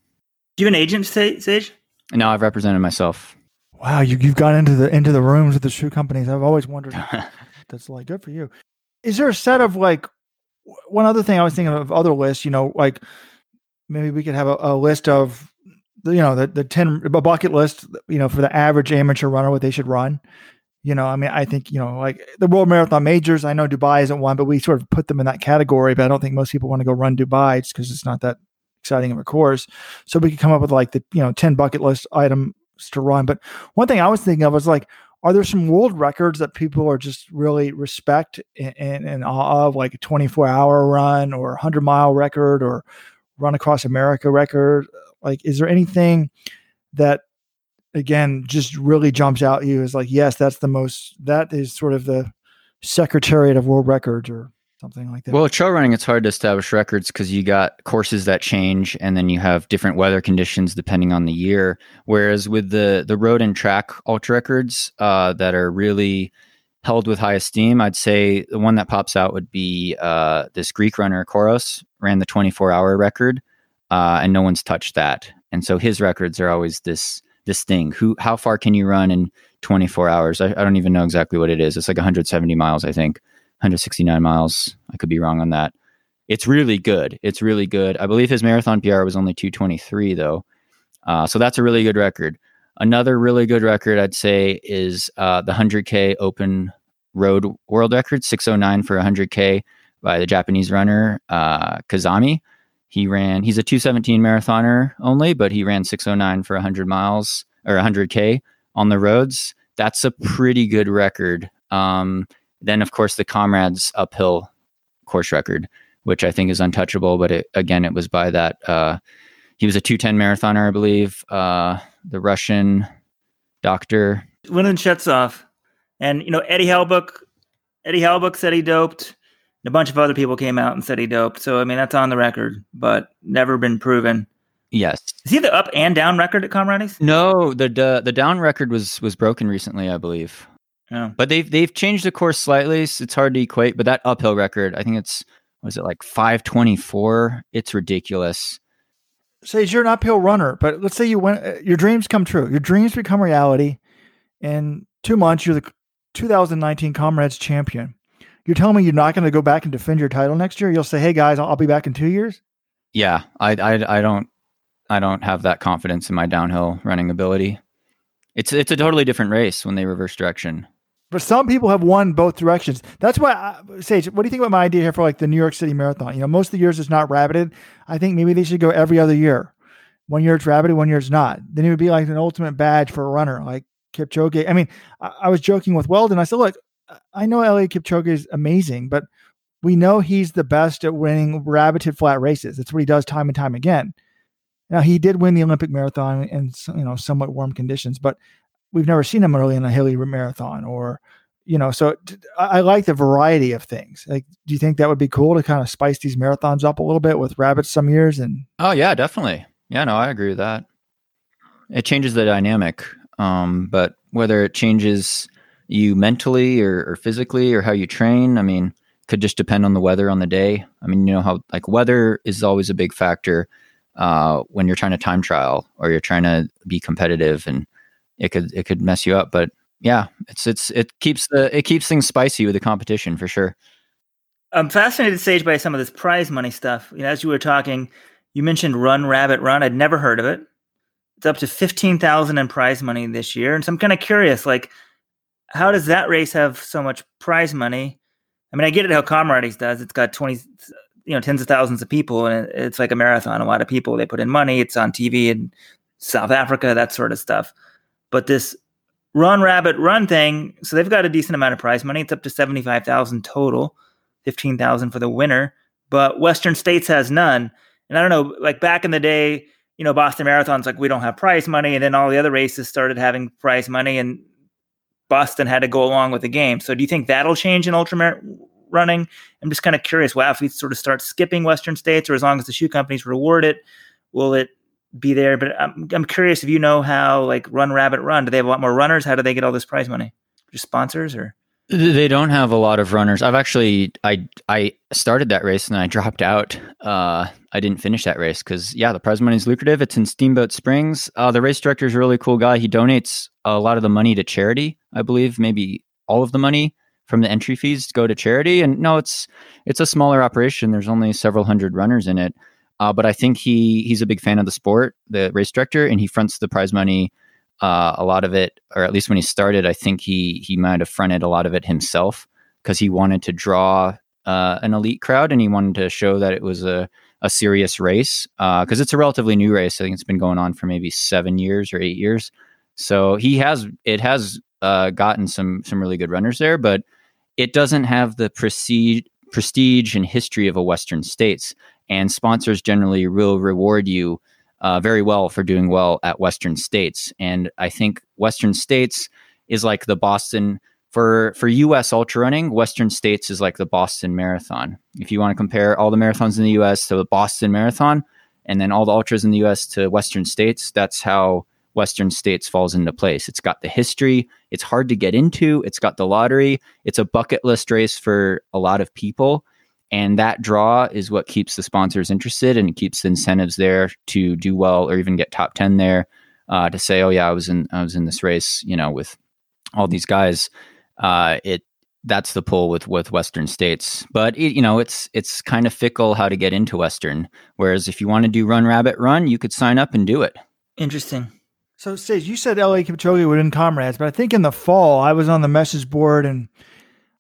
Do you have an agent, Sage? No, I've represented myself. Wow, you, you've gone into the into the rooms with the shoe companies. I've always wondered. that's like good for you. Is there a set of like one other thing I was thinking of other lists? You know, like maybe we could have a, a list of you know the the ten a bucket list. You know, for the average amateur runner, what they should run. You know, I mean, I think you know, like the World Marathon Majors. I know Dubai isn't one, but we sort of put them in that category. But I don't think most people want to go run Dubai just because it's not that exciting of a course. So we could come up with like the you know ten bucket list items to run. But one thing I was thinking of was like, are there some world records that people are just really respect and, and, awe of, like a 24 hour run or 100 mile record or run across America record? Like, is there anything that again just really jumps out you as like, yes, that's the most that is sort of the secretariat of world records or something like that. Well, trail running, it's hard to establish records because you got courses that change, and then you have different weather conditions depending on the year. Whereas with the the road and track ultra records uh, that are really held with high esteem, I'd say the one that pops out would be uh, this Greek runner Kouros ran the 24 hour record, uh, and no one's touched that. And so his records are always this this thing. Who, how far can you run in 24 hours? I, I don't even know exactly what it is. It's like 170 miles, I think. 169 miles. I could be wrong on that. It's really good. It's really good. I believe his marathon PR was only 223 though. Uh, so that's a really good record. Another really good record I'd say is uh, the 100K open road world record, 609 for 100K by the Japanese runner uh, Kazami. He ran, he's a 217 marathoner only, but he ran 609 for 100 miles or 100K on the roads. That's a pretty good record. Um, then, of course, the Comrades uphill course record, which I think is untouchable. But it, again, it was by that. Uh, he was a 210 marathoner, I believe. Uh, the Russian doctor. Leonid Shestov. And, you know, Eddie Hellebuyck, Eddie Hellebuyck said he doped. And A bunch of other people came out and said he doped. So, I mean, that's on the record, but never been proven. Yes. Is he the up and down record at Comrades? No, the, the the down record was was broken recently, I believe. Yeah. But they've they've changed the course slightly. So it's hard to equate, but that uphill record, I think it's was it like 524? It's ridiculous. Say you're an uphill runner, but let's say you went uh, your dreams come true. Your dreams become reality. In 2 months you're the 2019 Comrades champion. you're telling me you're not going to go back and defend your title next year? You'll say, "Hey guys, I'll, I'll be back in two years." Yeah, I, I I don't I don't have that confidence in my downhill running ability. It's it's a totally different race when they reverse direction. But some people have won both directions. That's why, I, Sage. What do you think about my idea here for like the New York City Marathon? You know, most of the years it's not rabbited. I think maybe they should go every other year. One year it's rabbited, one year it's not. Then it would be like an ultimate badge for a runner, like Kipchoge. I mean, I, I was joking with Weldon. I said, look, I know Eliud Kipchoge is amazing, but we know he's the best at winning rabbited flat races. That's what he does time and time again. Now he did win the Olympic marathon in you know somewhat warm conditions, but we've never seen him early in a hilly marathon or you know so I, like the variety of things. Like do you think that would be cool to kind of spice these marathons up a little bit with rabbits some years and oh yeah definitely. Yeah no i agree with that. It changes the dynamic um, but whether it changes you mentally or, or physically or how you train i mean could just depend on the weather on the day. I mean you know how like weather is always a big factor uh, when you're trying to time trial or you're trying to be competitive and it could it could mess you up. But yeah, it's it's it keeps the it keeps things spicy with the competition for sure. I'm fascinated, Sage, by some of this prize money stuff. You know, as you were talking, you mentioned Run Rabbit Run. I'd never heard of it. It's up to fifteen thousand in prize money this year, and so I'm kind of curious, like, how does that race have so much prize money? I mean, I get it how Comrades does. It's got twenty, you know, tens of thousands of people, and it's like a marathon. A lot of people they put in money. It's on TV in South Africa, that sort of stuff. But this Run Rabbit Run thing, so they've got a decent amount of prize money. It's up to seventy five thousand total, fifteen thousand for the winner. But Western States has none. And I don't know, like back in the day, you know, Boston Marathon's like we don't have prize money, and then all the other races started having prize money, and Boston had to go along with the game. So do you think that'll change in ultra running? I'm just kind of curious. If we sort of start skipping Western states, or as long as the shoe companies reward it, will it be there. But I'm, I'm curious if you know how like Run Rabbit Run. Do they have a lot more runners? How do they get all this prize money? Just sponsors or? They don't have a lot of runners. I've actually I I started that race and I dropped out. Uh, I didn't finish that race because yeah, the prize money is lucrative. It's in Steamboat Springs. Uh, the race director is a really cool guy. He donates a lot of the money to charity. I believe maybe all of the money from the entry fees go to charity. And no, it's it's a smaller operation. There's only several hundred runners in it. Uh, but I think he he's a big fan of the sport, the race director, and he fronts the prize money. Uh, a lot of it, or at least when he started, I think he he might have fronted a lot of it himself because he wanted to draw uh, an elite crowd and he wanted to show that it was a a serious race because uh, it's a relatively new race. I think it's been going on for maybe seven years or eight years. So he has it has uh, gotten some some really good runners there, but it doesn't have the prestige prestige and history of a Western States and sponsors generally will reward you uh, very well for doing well at Western states. And I think Western states is like the Boston for for U.S. ultra running. Western states is like the Boston Marathon. If you want to compare all the marathons in the U.S. to the Boston Marathon, and then all the ultras in the U.S. to Western states, that's how Western states falls into place. It's got the history. It's hard to get into. It's got the lottery. It's a bucket list race for a lot of people. And that draw is what keeps the sponsors interested and keeps the incentives there to do well or even get top 10 there uh, to say, oh yeah, I was in, I was in this race, you know, with all these guys. Uh, it, that's the pull with, with Western states, but it, you know, it's, it's kind of fickle how to get into Western. Whereas if you want to do run rabbit run, you could sign up and do it. Interesting. So, Sage, you said Eliud Kipchoge would win comrades, but I think in the fall I was on the message board and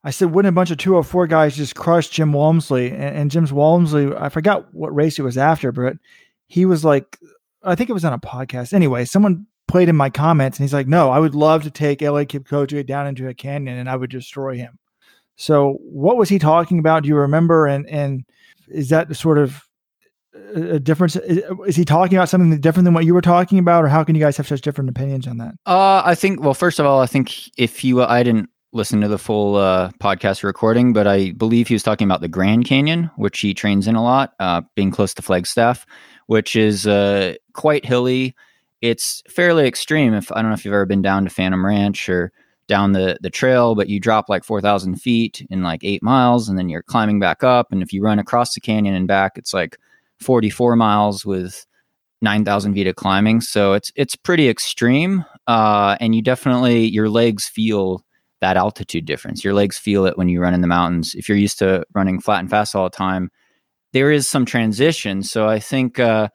I said, wouldn't a bunch of 204 guys just crush Jim Walmsley? And, and Jim's Walmsley, I forgot what race he was after, but he was like, I think it was on a podcast. Anyway, someone played in my comments and he's like, no, I would love to take Eliud Kipchoge down into a canyon and I would destroy him. So what was he talking about? Do you remember? And, and is that the sort of a difference? Is he talking about something different than what you were talking about, or how can you guys have such different opinions on that? Uh, I think. Well, first of all, I think if you, I didn't listen to the full uh, podcast recording, but I believe he was talking about the Grand Canyon, which he trains in a lot, uh, being close to Flagstaff, which is uh, quite hilly. It's fairly extreme. If I don't know if you've ever been down to Phantom Ranch or down the the trail, but you drop like four thousand feet in like eight miles, and then you're climbing back up. And if you run across the canyon and back, it's like forty four miles with nine thousand feet of climbing. So it's it's pretty extreme, uh, and you definitely your legs feel that altitude difference. Your legs feel it when you run in the mountains. If you're used to running flat and fast all the time, there is some transition. So I think uh,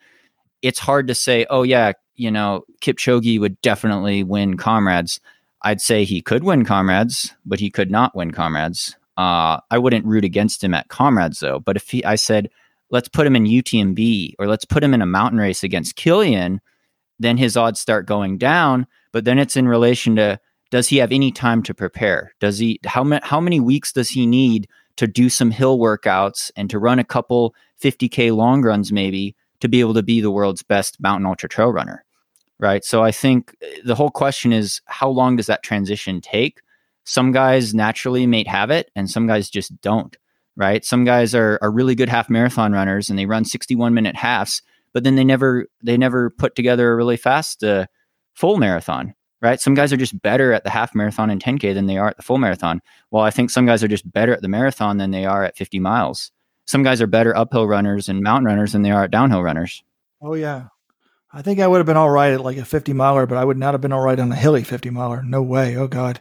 it's hard to say, oh, yeah, you know, Kipchoge would definitely win comrades. I'd say he could win comrades, but he could not win comrades. Uh, I wouldn't root against him at comrades though. But if he, I said, let's put him in UTMB or let's put him in a mountain race against Kilian, then his odds start going down. But then it's in relation to does he have any time to prepare? Does he how many how many weeks does he need to do some hill workouts and to run a couple 50k long runs maybe to be able to be the world's best mountain ultra trail runner? Right. So I think eh, the whole question is how long does that transition take? Some guys naturally may have it and some guys just don't. Right. Some guys are, are really good half marathon runners and they run 61 minute halves, but then they never they never put together a really fast uh, full marathon right? Some guys are just better at the half marathon and 10K than they are at the full marathon. Well, I think some guys are just better at the marathon than they are at 50 miles. Some guys are better uphill runners and mountain runners than they are at downhill runners. Oh, yeah. I think I would have been all right at like a 50 miler, but I would not have been all right on a hilly 50 miler. No way. Oh, God.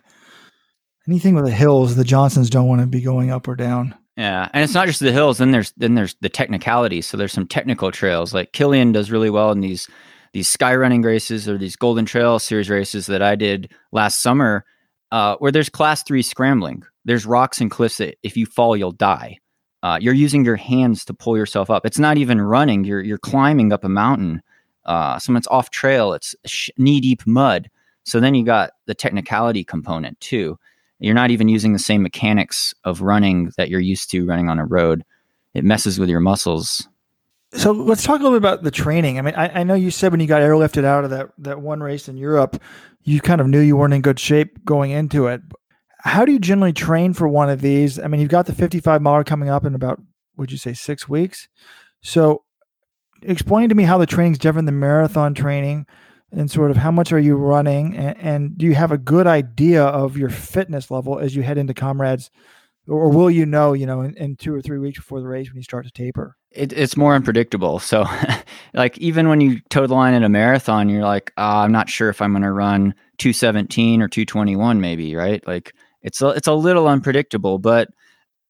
Anything with the hills, the Johnsons don't want to be going up or down. Yeah, and it's not just the hills. Then there's then there's the technicality. So there's some technical trails. Like Kilian does really well in these these sky running races or these Golden Trail series races that I did last summer, uh, where there's class three scrambling. There's rocks and cliffs that if you fall, you'll die. Uh, you're using your hands to pull yourself up. It's not even running. You're you're climbing up a mountain. Uh, someone's off trail. It's sh- knee deep mud. So then you got the technicality component too. You're not even using the same mechanics of running that you're used to running on a road. It messes with your muscles so let's talk a little bit about the training. I mean, I, I, know you said when you got airlifted out of that that one race in Europe, you kind of knew you weren't in good shape going into it. How do you generally train for one of these? I mean, you've got the 55 mile coming up in about, would you say, six weeks? So, explain to me how the training's different than marathon training, and sort of how much are you running, and, and do you have a good idea of your fitness level as you head into comrades or will you know, you know, in, in, two or three weeks before the race when you start to taper? It, it's more unpredictable. So, like even when you toe the line in a marathon, you're like, oh, I'm not sure if I'm going to run 217 or 221, maybe, right? Like it's a, it's a little unpredictable, but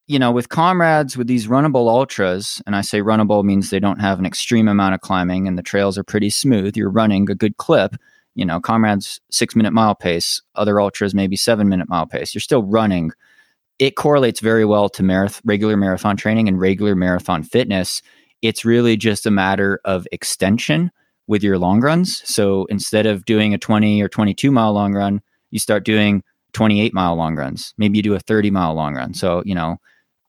you know, with comrades with these runnable ultras, and I say runnable means they don't have an extreme amount of climbing and the trails are pretty smooth. You're running a good clip. You know, comrades six minute mile pace, other ultras maybe seven minute mile pace. You're still running it correlates very well to marath- regular marathon training and regular marathon fitness. It's really just a matter of extension with your long runs. So instead of doing a 20 or 22 mile long run, you start doing 28 mile long runs. Maybe you do a 30 mile long run. So, you know,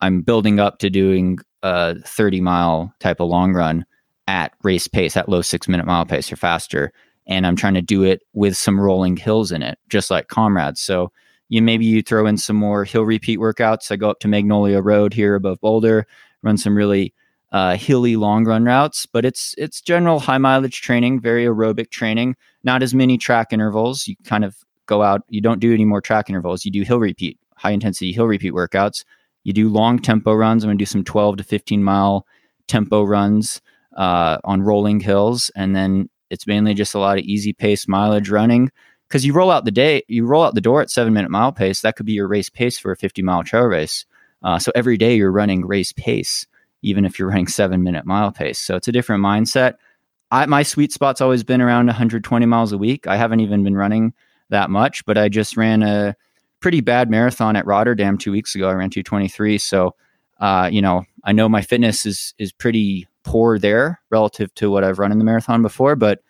I'm building up to doing a 30 mile type of long run at race pace, at low six minute mile pace or faster. And I'm trying to do it with some rolling hills in it, just like comrades. So you maybe you throw in some more hill repeat workouts. I go up to Magnolia Road here above Boulder, run some really uh, hilly long run routes, but it's it's general high mileage training, very aerobic training. Not as many track intervals. You kind of go out. You don't do any more track intervals. You do hill repeat, high intensity hill repeat workouts. You do long tempo runs. I'm gonna do some 12 to 15 mile tempo runs uh, on rolling hills, and then it's mainly just a lot of easy pace mileage running because you roll out the day, you roll out the door at seven minute mile pace. That could be your race pace for a 50 mile trail race. Uh, so every day you're running race pace, even if you're running seven minute mile pace. So it's a different mindset. I, my sweet spot's always been around 120 miles a week. I haven't even been running that much, but I just ran a pretty bad marathon at Rotterdam two weeks ago. I ran 223. So, uh, you know, I know my fitness is is pretty poor there relative to what I've run in the marathon before, but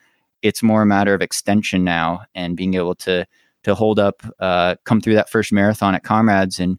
it's more a matter of extension now and being able to to hold up, uh, come through that first marathon at Comrades and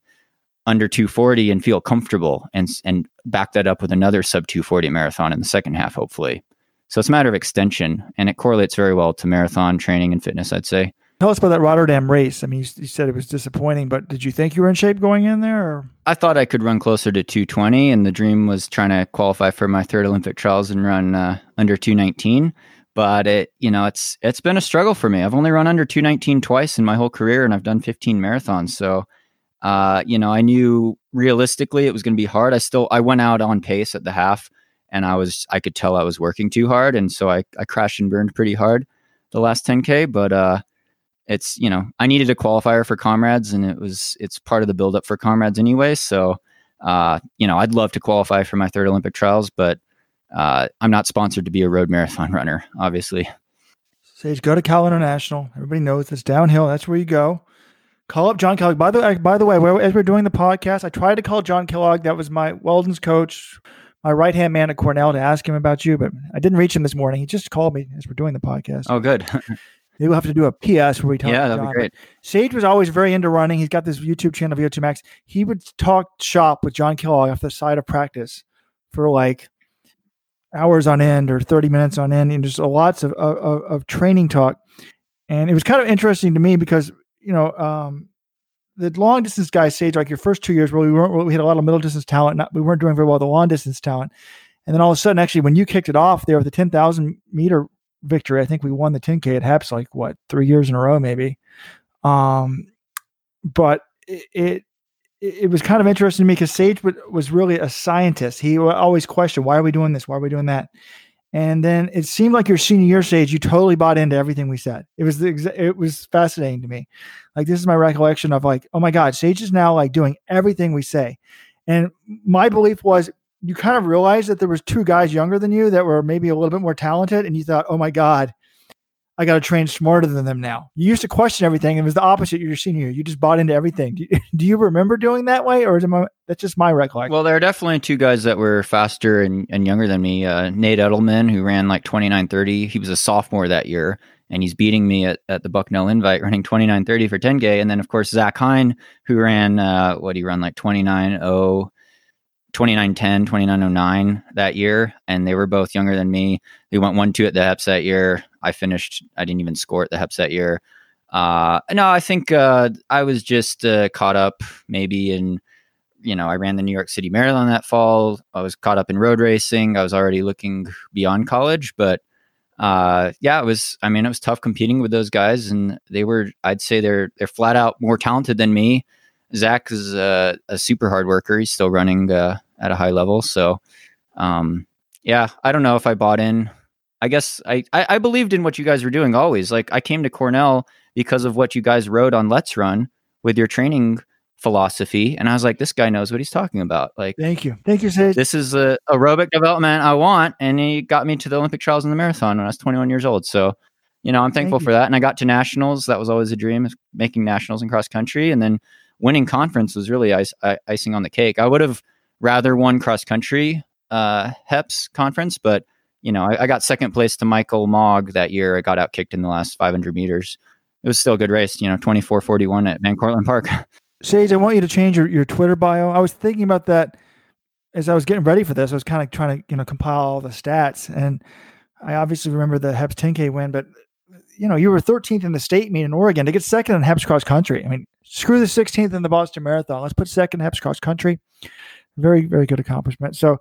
under 240 and feel comfortable and and back that up with another sub 240 marathon in the second half, hopefully. So it's a matter of extension, and it correlates very well to marathon training and fitness. I'd say. Tell us about that Rotterdam race. I mean, you, you, said it was disappointing, but did you think you were in shape going in there? Or? I thought I could run closer to 220, and the dream was trying to qualify for my third Olympic trials and run uh, under 219 but it you know it's it's been a struggle for me. I've only run under 219 twice in my whole career and I've done 15 marathons. So uh, you know, I knew realistically it was going to be hard. I still I went out on pace at the half and I was I could tell I was working too hard and so I I crashed and burned pretty hard the last 10k, but uh it's you know I needed a qualifier for comrades, and it was it's part of the buildup for comrades anyway. So uh, you know I'd love to qualify for my third Olympic trials, but uh, I'm not sponsored to be a road marathon runner, obviously. Sage, go to Cal International. Everybody knows it's downhill. That's where you go. Call up John Kellogg. By the way, by the way, as we're doing the podcast, I tried to call John Kellogg. That was my Weldon's coach, my right hand man at Cornell, to ask him about you, but I didn't reach him this morning. He just called me as we're doing the podcast. Oh, good. Maybe we'll have to do a PS where we talk. Yeah, that'd John. be great. Sage was always very into running. He's got this YouTube channel, VO2 Max. He would talk shop with John Kellogg off the side of practice for like hours on end or 30 minutes on end and just lots of, of, of training talk. And it was kind of interesting to me because, you know, um, the long distance guys, Sage, like your first two years where we weren't, we had a lot of middle distance talent. Not, we weren't doing very well the long distance talent. And then all of a sudden, actually, when you kicked it off there with the 10,000 meter victory, I think we won the 10K at HEPS like what, three years in a row, maybe. Um, but it, it it was kind of interesting to me because Sage was really a scientist. He always questioned, why are we doing this? Why are we doing that? And then it seemed like your senior year Sage, you totally bought into everything we said. It was the it was fascinating to me. Like this is my recollection of like, oh my God, Sage is now like doing everything we say. And my belief was you kind of realized that there was two guys younger than you that were maybe a little bit more talented, and you thought, oh my God, I got to train smarter than them now. You used to question everything. It was the opposite your senior year. You just bought into everything. Do you, do you remember doing that way, or is it my, that's just my recollection? Well, there are definitely two guys that were faster and, and younger than me. Uh, Nate Edelman, who ran like 29.30. He was a sophomore that year, and he's beating me at, at the Bucknell Invite, running 29.30 for 10K. And then, of course, Zach Hine, who ran, uh, what he run, like 29.0. 2910, 2909 that year, and they were both younger than me. They went 1 2 at the HEPS that year. I finished, I didn't even score at the HEPS that year. Uh, no, I think uh, I was just uh, caught up maybe in, you know, I ran the New York City Marathon that fall. I was caught up in road racing. I was already looking beyond college, but uh, yeah, it was, I mean, it was tough competing with those guys, and they were, I'd say they're, they're flat out more talented than me. Zach is a, a super hard worker. He's still running uh, at a high level. So, um, yeah, I don't know if I bought in. I guess I, I, I believed in what you guys were doing always. Like I came to Cornell because of what you guys wrote on Let's Run with your training philosophy, and I was like, this guy knows what he's talking about. Like, thank you, thank you, Sid. This is a aerobic development I want, and he got me to the Olympic trials in the marathon when I was 21 years old. So, you know, I'm thankful Thank for that. And I got to nationals. That was always a dream, making nationals in cross country, and then winning conference was really ice, icing on the cake. I would have rather won cross country uh, HEPS conference, but you know, I, I, got second place to Michael Mogg that year. I got out kicked in the last 500 meters. It was still a good race, you know, 24 41 at Van Cortlandt Park. Sage, I want you to change your, your Twitter bio. I was thinking about that as I was getting ready for this. I was kind of trying to, you know, compile all the stats. And I obviously remember the HEPS 10K win, but, you know, you were 13th in the state meet in Oregon to get second in HEPS cross country. I mean, screw the 16th in the Boston Marathon. Let's put second HEPS cross country. Very, very good accomplishment. So,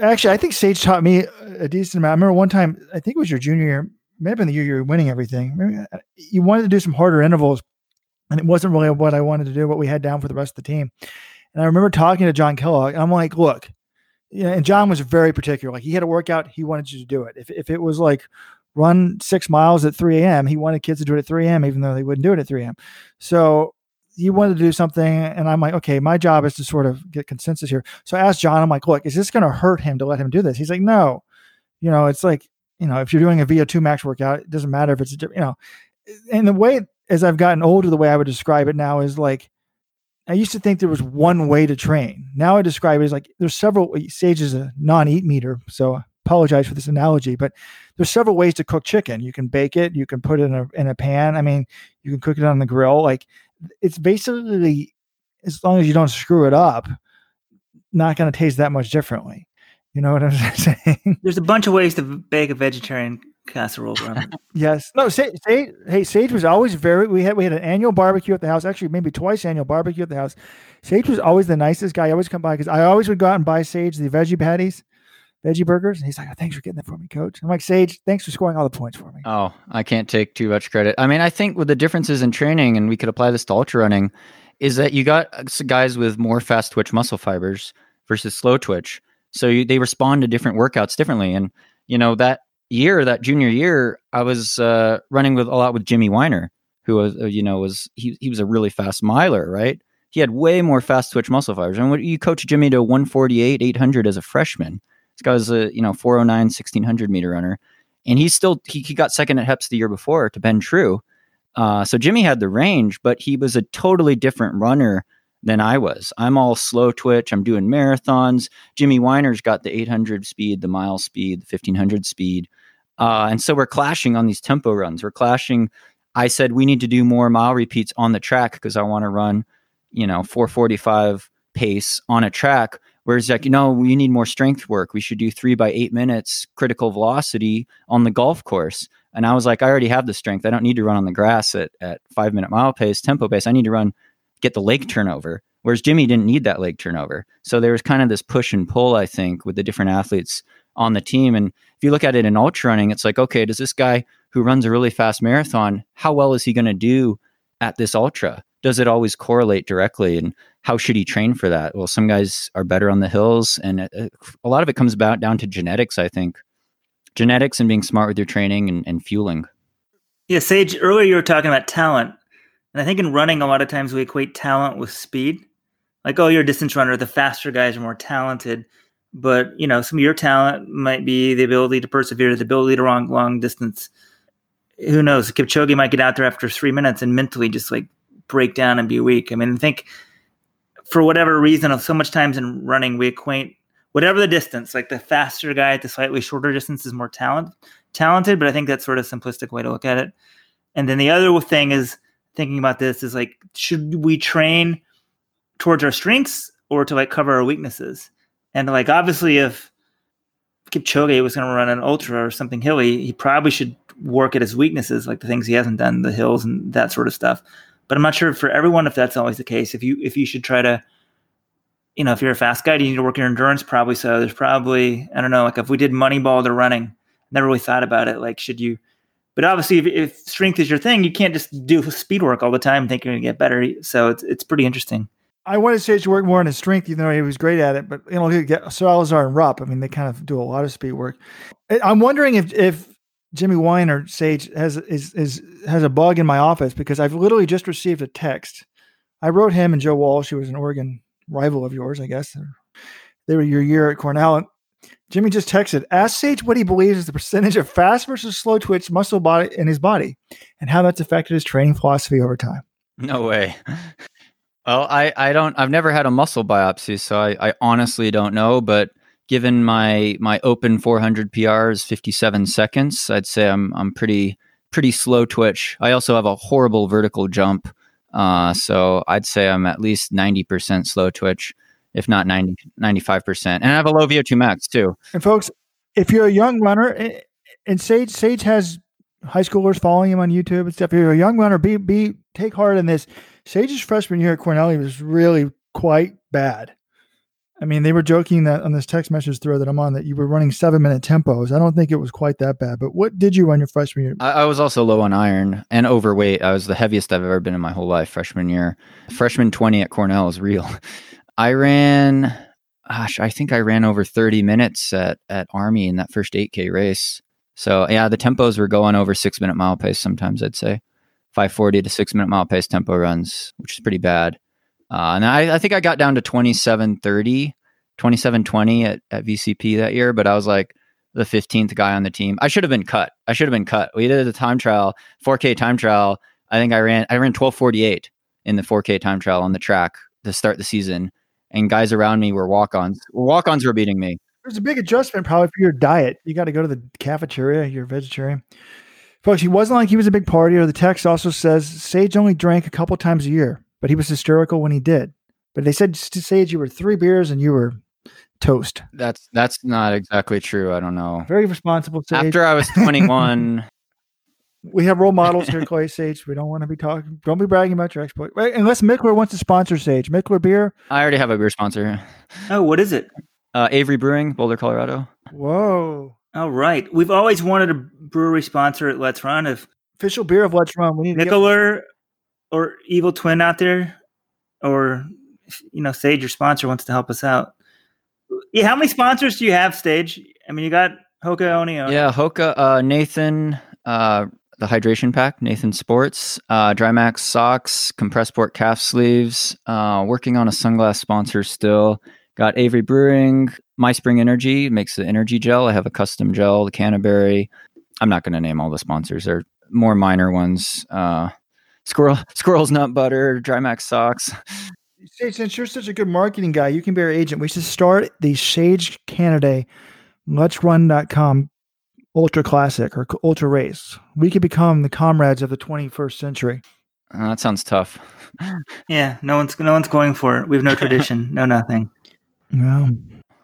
actually, I think Sage taught me a decent amount. I remember one time, I think it was your junior year, maybe in the year you were winning everything. Maybe uh, you wanted to do some harder intervals, and it wasn't really what I wanted to do, what we had down for the rest of the team. And I remember talking to John Kellogg, and I'm like, look, and John was very particular. Like he had a workout, he wanted you to do it. If if it was like run six miles at 3 a.m., he wanted kids to do it at 3 a.m., even though they wouldn't do it at 3 a.m. So he wanted to do something, and I'm like, okay, my job is to sort of get consensus here. So I asked John, I'm like, look, is this going to hurt him to let him do this? He's like, no. You know, it's like, you know, if you're doing a VO2 max workout, it doesn't matter if it's, a, you know, and the way, as I've gotten older, the way I would describe it now is like, I used to think there was one way to train. Now I describe it as like there's several stages of non-eat meter. So I apologize for this analogy, but there's several ways to cook chicken. You can bake it, you can put it in a in a pan. I mean, you can cook it on the grill. Like it's basically as long as you don't screw it up, not going to taste that much differently. You know what I'm saying? There's a bunch of ways to bake a vegetarian casserole. yes. No. Sage, Sage, hey, Sage was always very. We had we had an annual barbecue at the house. Actually, maybe twice annual barbecue at the house. Sage was always the nicest guy. I always come by because I always would go out and buy Sage the veggie patties veggie burgers. And he's like, oh, thanks for getting that for me, coach. I'm like, Sage, thanks for scoring all the points for me. Oh, I can't take too much credit. I mean, I think with the differences in training, and we could apply this to ultra running, is that you got guys with more fast twitch muscle fibers versus slow twitch. So you, they respond to different workouts differently. And, you know, that year, that junior year, I was uh, running with a lot with Jimmy Weiner, who was uh, you know was he he was a really fast miler, right? He had way more fast twitch muscle fibers. And when you coach Jimmy to 148, 800 as a freshman, this guy was a you know 409, 1600 meter runner, and he's still he, he got second at Heps the year before to Ben True. Uh, so Jimmy had the range, but he was a totally different runner than I was. I'm all slow twitch. I'm doing marathons. Jimmy Weiner's got the 800 speed, the mile speed, the 1500 speed. Uh, and so we're clashing on these tempo runs. We're clashing. I said we need to do more mile repeats on the track because I want to run, you know, 445 pace on a track. Whereas like, you know, we need more strength work. We should do three by eight minutes critical velocity on the golf course. And I was like, I already have the strength. I don't need to run on the grass at, at five minute mile pace, tempo pace. I need to run get the leg turnover. Whereas Jimmy didn't need that leg turnover. So there was kind of this push and pull, I think, with the different athletes on the team. And if you look at it in ultra running, it's like, okay, does this guy who runs a really fast marathon, how well is he going to do at this ultra? Does it always correlate directly? And how should he train for that? Well, some guys are better on the hills, and uh, uh, a lot of it comes about down to genetics, I think. Genetics and being smart with your training and, and fueling. Yeah, Sage, earlier you were talking about talent. And I think in running, a lot of times we equate talent with speed. Like, oh, you're a distance runner, the faster guys are more talented. But, you know, some of your talent might be the ability to persevere, the ability to run long distance. Who knows? Kipchoge might get out there after three minutes and mentally just like break down and be weak. I mean, I think for whatever reason, of so much times in running, we acquaint whatever the distance, like the faster guy at the slightly shorter distance is more talent talented, but I think that's sort of simplistic way to look at it. And then the other thing is thinking about this is like, should we train towards our strengths or to like cover our weaknesses? And like, obviously, if Kipchoge was going to run an ultra or something hilly, he probably should work at his weaknesses, like the things he hasn't done, the hills and that sort of stuff. But I'm not sure for everyone if that's always the case. If you if you should try to, you know, if you're a fast guy, do you need to work your endurance? Probably so. There's probably I don't know, like if we did Moneyball to running, never really thought about it. Like, should you but obviously, if, if, strength is your thing, you can't just do speed work all the time and think you're going to get better. So it's it's pretty interesting. I wanted Sage to work more on his strength, even though he was great at it. But you know, get Salazar and Rupp. I mean, they kind of do a lot of speed work. I'm wondering if if Jimmy Weiner Sage has is is has a bug in my office because I've literally just received a text. I wrote him and Joe Walsh, who was an Oregon rival of yours, I guess. They were your year at Cornell. Jimmy just texted, ask Sage what he believes is the percentage of fast versus slow twitch muscle body in his body and how that's affected his training philosophy over time. No way. Well, I, I don't I've never had a muscle biopsy, so I, I honestly don't know, but given my my open 400 PRs 57 seconds, I'd say I'm I'm pretty pretty slow twitch. I also have a horrible vertical jump. Uh, so I'd say I'm at least 90% slow twitch if not 90, 95%. And I have a low VO2 max too. And folks, if you're a young runner, and Sage Sage has high schoolers following him on YouTube and stuff. If you're a young runner, be be take heart in this. Sage's freshman year at Cornell was really quite bad. I mean, they were joking that on this text message thread that I'm on that you were running seven minute tempos. I don't think it was quite that bad. But what did you run your freshman year? I, I was also low on iron and overweight. I was the heaviest I've ever been in my whole life freshman year. Freshman 20 at Cornell is real. I ran, gosh, I think I ran over 30 minutes at, at Army in that first 8K race. So, yeah, the tempos were going over six minute mile pace sometimes, I'd say. 540 to six minute mile pace tempo runs, which is pretty bad. Uh, and I, I think I got down to 2730, 2720 at, at VCP that year, but I was like the 15th guy on the team. I should have been cut. I should have been cut. We did a time trial, 4K time trial. I think I ran, I ran 1248 in the 4K time trial on the track to start the season and guys around me were walk-ons. Walk-ons were beating me. There's a big adjustment probably for your diet. You got to go to the cafeteria. You're vegetarian. Folks, he wasn't like he was a big partier. The text also says Sage only drank a couple times a year, but he was hysterical when he did. But they said to Sage you were three beers and you were toast. That's that's not exactly true. I don't know. Very responsible. Sage. After I was 21, we have role models here, Clay Sage. We don't want to be talking. Don't be bragging about your exploit. Wait, unless Mikkeller wants to sponsor Sage. Mikkeller beer. I already have a beer sponsor. Oh, what is it? Uh, Avery Brewing, Boulder, Colorado. Whoa. All right. We've always wanted a brewery sponsor at Let's Run. If official beer of Let's Run, we need Mikkeller or Evil Twin out there, or you know, Sage, your sponsor wants to help us out. Yeah, how many sponsors do you have, Sage? I mean, you got Hoka One One. Yeah, Hoka, uh, Nathan, uh, the hydration pack, Nathan Sports, uh, Drymax socks, Compressport calf sleeves. Uh, working on a sunglass sponsor still. Got Avery Brewing, My Spring Energy makes the energy gel. I have a custom gel, the Canaberry. I'm not going to name all the sponsors. They're more minor ones. Uh, Squirrel, Squirrel's Nut Butter, Drymax socks. Since you're such a good marketing guy, you can be our agent. We should start the Sage Canaday, let's run.com ultra classic or ultra race. We could become the comrades of the 21st century. Uh, that sounds tough. yeah, no one's no one's going for it. We have no tradition, no nothing. Yeah.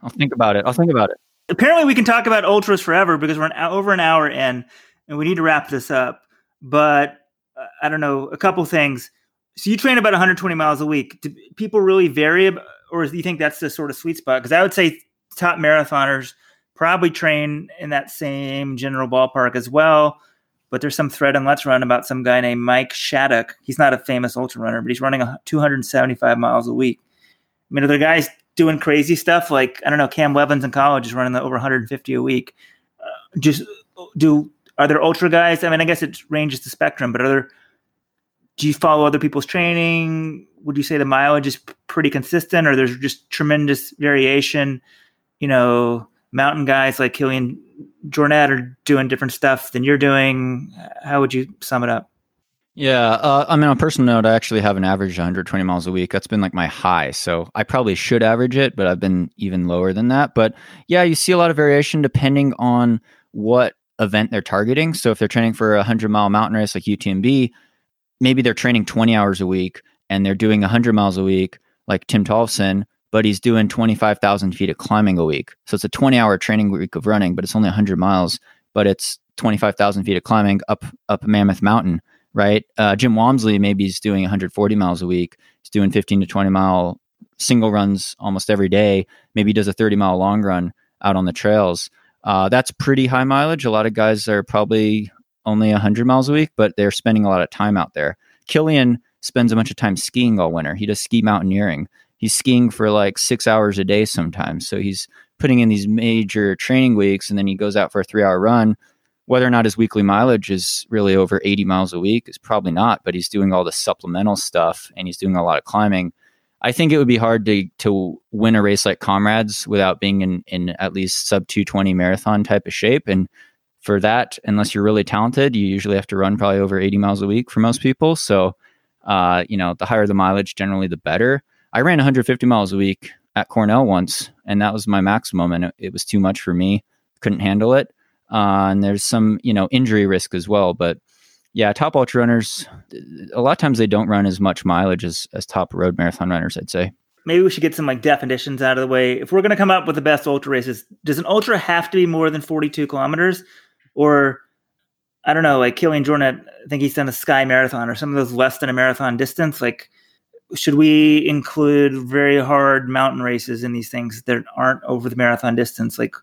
I'll think about it. I'll think about it. Apparently, we can talk about ultras forever because we're an, over an hour in, and we need to wrap this up. But uh, I don't know a couple things. So you train about 120 miles a week. Do people really vary, or do you think that's the sort of sweet spot? Because I would say top marathoners probably train in that same general ballpark as well. But there's some thread on Let's Run about some guy named Mike Shattuck. He's not a famous ultra runner, but he's running 275 miles a week. I mean, are there guys doing crazy stuff like I don't know Cam Levins in college is running over 150 a week? Uh, just do are there ultra guys? I mean, I guess it ranges the spectrum, but are there? Do you follow other people's training? Would you say the mileage is pretty consistent, or there's just tremendous variation? You know, mountain guys like Kilian Jornet are doing different stuff than you're doing. How would you sum it up? Yeah, uh, I mean, on a personal note, I actually haven't averaged 120 miles a week. That's been like my high, so I probably should average it, but I've been even lower than that. But yeah, you see a lot of variation depending on what event they're targeting. So if they're training for a 100 mile mountain race like UTMB, maybe they're training 20 hours a week and they're doing 100 miles a week like Tim Tollefson, but he's doing 25,000 feet of climbing a week. So it's a 20 hour training week of running, but it's only 100 miles, but it's 25,000 feet of climbing up up Mammoth Mountain, right? Uh, Jim Walmsley maybe he's doing 140 miles a week. He's doing 15 to 20 mile single runs almost every day. Maybe he does a 30 mile long run out on the trails. Uh, that's pretty high mileage. A lot of guys are probably only 100 miles a week, but they're spending a lot of time out there. Kilian spends a bunch of time skiing all winter. He does ski mountaineering he's skiing for like six hours a day sometimes. So he's putting in these major training weeks and then he goes out for a three hour run. Whether or not his weekly mileage is really over 80 miles a week is probably not, but he's doing all the supplemental stuff and he's doing a lot of climbing. I think it would be hard to to win a race like Comrades without being in, in at least sub 220 marathon type of shape. And for that, unless you're really talented, you usually have to run probably over 80 miles a week for most people. So, uh, you know, the higher the mileage, generally the better. I ran 150 miles a week at Cornell once, and that was my maximum, and it, it was too much for me. Couldn't handle it. Uh, and there's some, you know, injury risk as well. But yeah, top ultra runners, a lot of times they don't run as much mileage as, as top road marathon runners, I'd say. Maybe we should get some like definitions out of the way. If we're going to come up with the best ultra races, does an ultra have to be more than 42 kilometers? Or I don't know, like Kilian Jornet, I think he's done a sky marathon or some of those less than a marathon distance. Like, should we include very hard mountain races in these things that aren't over the marathon distance? Like,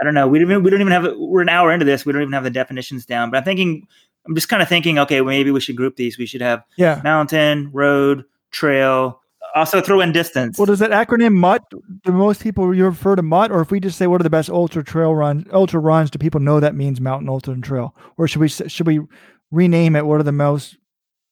I don't know. We don't. We don't even have. We're an hour into this. We don't even have the definitions down. But I'm thinking. I'm just kind of thinking. Okay, well, maybe we should group these. We should have yeah. mountain, road, trail. Also throw in distance. Well, does that acronym MUT? Do most people you refer to MUT, or if we just say what are the best ultra trail runs, ultra runs, do people know that means mountain, ultra, and trail, or should we should we rename it? What are the most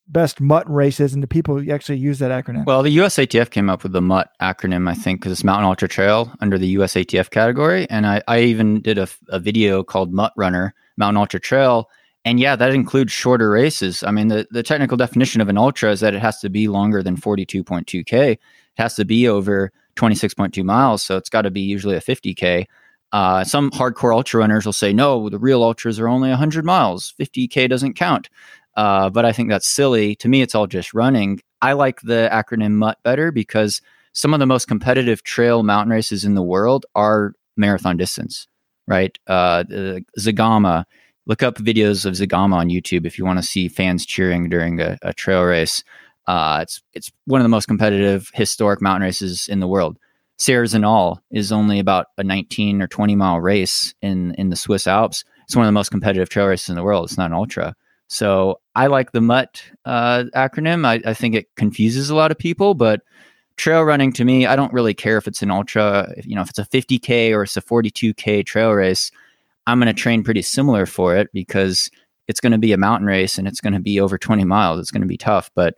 best MUT races and the people actually use that acronym? Well, the USATF came up with the MUT acronym, I think, because it's Mountain Ultra Trail under the USATF category. And I, I even did a, a video called MUT Runner, Mountain Ultra Trail. And yeah, that includes shorter races. I mean, the, the technical definition of an ultra is that it has to be longer than 42.2K. It has to be over 26.2 miles. So it's got to be usually a 50K. Uh, some hardcore ultra runners will say, no, the real ultras are only 100 miles. 50K doesn't count. Uh, but I think that's silly. To me, it's all just running. I like the acronym MUT better because some of the most competitive trail mountain races in the world are marathon distance, right? Uh, Zegama, look up videos of Zegama on YouTube if you want to see fans cheering during a, a trail race. Uh, it's it's one of the most competitive historic mountain races in the world. Sierre-Zinal is only about a 19 or 20 mile race in in the Swiss Alps. It's one of the most competitive trail races in the world. It's not an ultra. So I like the MUT uh, acronym. I, I, think it confuses a lot of people, but trail running to me, I don't really care if it's an ultra, if, you know, if it's a 50K or it's a 42K trail race, I'm going to train pretty similar for it because it's going to be a mountain race and it's going to be over 20 miles. It's going to be tough, but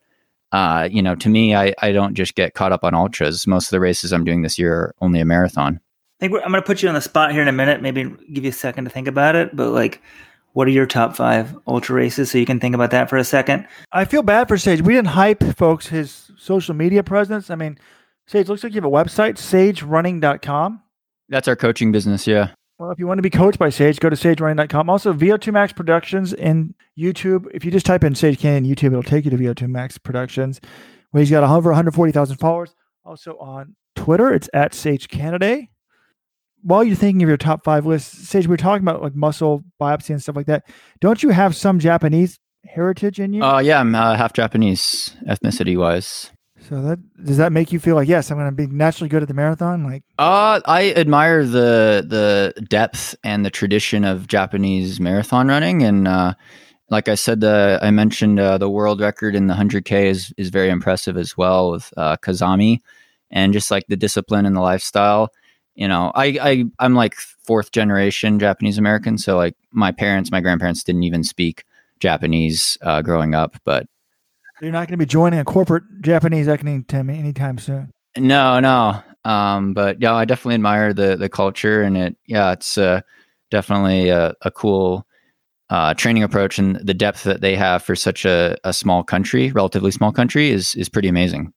uh, you know, to me, I, I don't just get caught up on ultras. Most of the races I'm doing this year are only a marathon. I think I'm going to put you on the spot here in a minute, maybe give you a second to think about it. But like, what are your top five ultra races? So you can think about that for a second. I feel bad for Sage. We didn't hype folks his social media presence. I mean, Sage looks like you have a website, sagerunning.com. That's our coaching business, yeah. Well, if you want to be coached by Sage, go to sagerunning.com. Also, VO2 Max Productions in YouTube. If you just type in Sage Canaday YouTube, it'll take you to VO2 Max Productions, where he's got over 140,000 followers. Also on Twitter, it's at Sage Canaday. While you're thinking of your top five list, Sage, we are talking about like muscle biopsy and stuff like that. Don't you have some Japanese heritage in you? Uh, yeah, I'm uh, half Japanese ethnicity wise. So that does that make you feel like yes, I'm going to be naturally good at the marathon? Like, uh, I admire the the depth and the tradition of Japanese marathon running, and uh, like I said, the I mentioned uh, the world record in the 100k is is very impressive as well with uh, Kazami, and just like the discipline and the lifestyle. You know, I I I'm like fourth generation Japanese American, so like my parents, my grandparents didn't even speak Japanese uh, growing up, but you're not going to be joining a corporate Japanese team anytime soon. No, no. Um, but yeah, I definitely admire the the culture and it. Yeah, it's uh, definitely a, a cool uh, training approach and the depth that they have for such a, a small country, relatively small country, is is pretty amazing.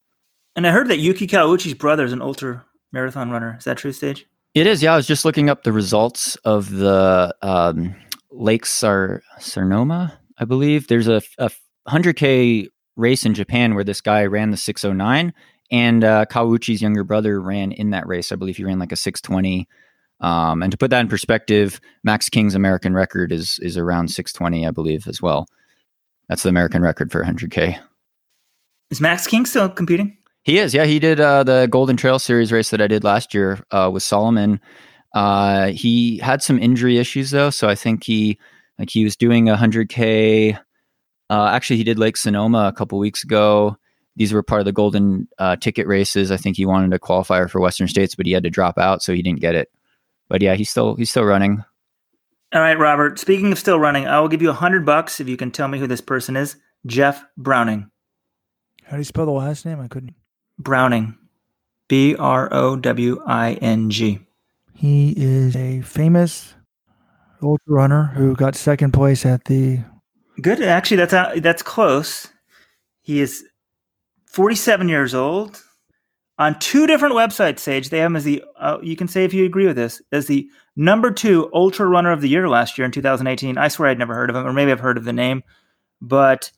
And I heard that Yuki Kawauchi's brother is an ultra marathon runner. Is that true, Sage? It is. Yeah, I was just looking up the results of the um, Lake Sar- Saroma, I believe. There's a, a 100k race in Japan where this guy ran the 609 and uh, Kawauchi's younger brother ran in that race. I believe he ran like a 620. Um, and to put that in perspective, Max King's American record is is around 620, I believe, as well. That's the American record for 100K. Is Max King still competing? He is. Yeah, he did uh, the Golden Trail Series race that I did last year uh, with Salomon. Uh, he had some injury issues though, so I think he like he was doing a 100K uh, actually, he did Lake Sonoma a couple weeks ago. These were part of the golden uh, ticket races. I think he wanted a qualifier for Western States, but he had to drop out, so he didn't get it. But yeah, he's still he's still running. All right, Robert. Speaking of still running, I will give you a hundred bucks if you can tell me who this person is. Jeff Browning. How do you spell the last name? I couldn't. Browning. B R O W I N G. He is a famous ultra runner who got second place at the Good. Actually, that's uh, that's close. He is 47 years old. On two different websites, Sage, they have him as the, uh, you can say if you agree with this, as the number two ultra runner of the year last year in 2018. I swear I'd never heard of him, or maybe I've heard of the name. But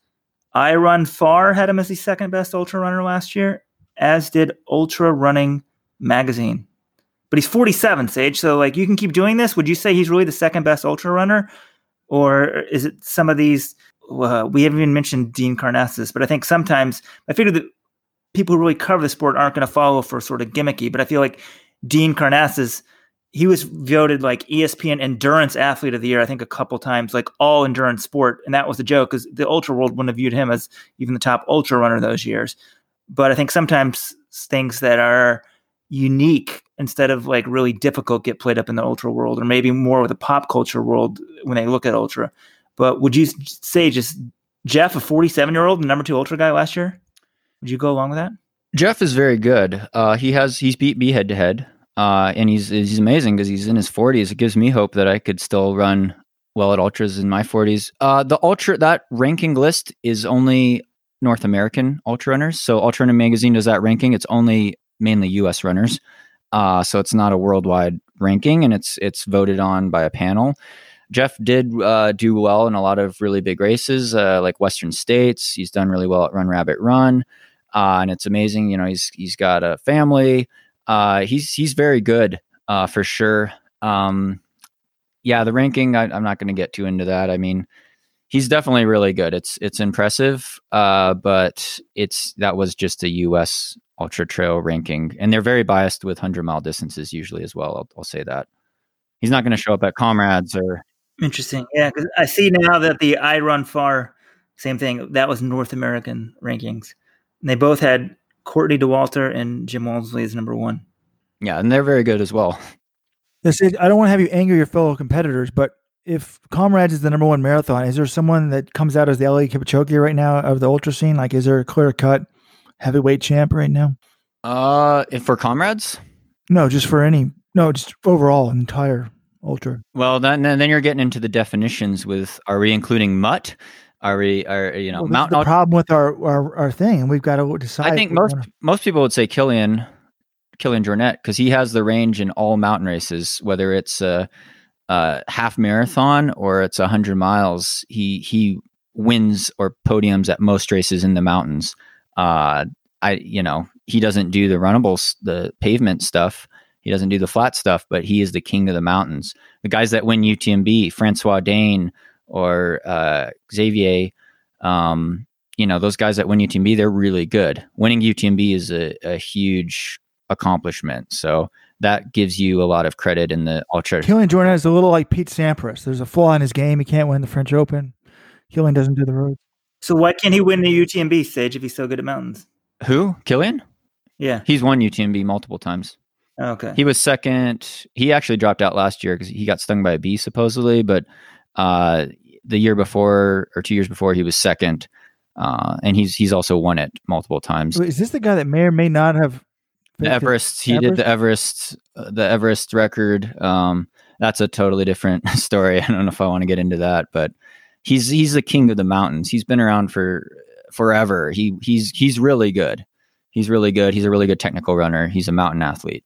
iRunFar had him as the second best ultra runner last year, as did Ultra Running Magazine. But he's 47, Sage. So, like, you can keep doing this. Would you say he's really the second best ultra runner? Or is it some of these? Uh, we haven't even mentioned Dean Karnazes, but I think sometimes I figure that people who really cover the sport aren't going to follow for sort of gimmicky. But I feel like Dean Karnazes, he was voted like ESPN Endurance Athlete of the Year, I think a couple times, like all endurance sport, and that was the joke because the ultra world wouldn't have viewed him as even the top ultra runner those years. But I think sometimes things that are unique instead of like really difficult get played up in the ultra world or maybe more with the pop culture world when they look at ultra. But would you say just jeff a 47 year old number two ultra guy last year? Would you go along with that? Jeff is very good. Uh, he has he's beat me head to head uh, and he's he's amazing because he's in his 40s it gives me hope that i could still run well at ultras in my 40s uh, the ultra that ranking list is only north american ultra runners. So ultra running magazine does that ranking. It's only mainly us runners uh, so it's not a worldwide ranking, and it's it's voted on by a panel. Jeff did uh, do well in a lot of really big races, uh, like Western States. He's done really well at Run Rabbit Run, uh, and it's amazing. You know, he's he's got a family. Uh, he's he's very good uh, for sure. Um, yeah, the ranking. I, I'm not going to get too into that. I mean, he's definitely really good. It's it's impressive, uh, but it's that was just a U.S ultra trail ranking, and they're very biased with hundred mile distances usually as well. I'll, I'll say that he's not going to show up at comrades or. Interesting, yeah. Because I see now that the I Run Far same thing. That was North American rankings. And they both had Courtney Dauwalter and Jim Walmsley as number one. Yeah, and they're very good as well. This is, I don't want to have you anger your fellow competitors, but if Comrades is the number one marathon, is there someone that comes out as the Eliud Kipchoge right now of the ultra scene? Like, is there a clear cut heavyweight champ right now? Uh, if for comrades, No, just for any. No, just overall, entire ultra. well, then then you're getting into the definitions. With are we including MUT? Are we are you know Well, mountain? the ultra- problem with our, our our thing, and we've got to decide. I think most wanna- most people would say Kilian, Kilian Jornet, because he has the range in all mountain races, whether it's a, a half marathon or it's a hundred miles. He he wins or podiums at most races in the mountains. Uh, I you know he doesn't do the runnables, the pavement stuff. He doesn't do the flat stuff, but he is the king of the mountains. The guys that win UTMB, Francois D'Haene or uh, Xavier, um, you know, those guys that win UTMB, they're really good. Winning UTMB is a, a huge accomplishment. So that gives you a lot of credit in the ultra. Kilian Jornet is a little like Pete Sampras. There's a flaw in his game. He can't win the French Open. Kilian doesn't do the road. So why can't he win the UTMB Sage, if he's so good at mountains? Who? Kilian? Yeah. He's won UTMB multiple times. Okay. He was second. He actually dropped out last year because he got stung by a bee, supposedly. But uh, the year before or two years before, he was second. Uh, and he's he's also won it multiple times. Wait, Is this the guy that may or may not have The Everest. He did the Everest. Uh, the Everest record. Um, that's a totally different story. I don't know if I want to get into that, but he's he's the king of the mountains. He's been around for forever. He he's he's really good. He's really good. He's a really good technical runner. He's a mountain athlete.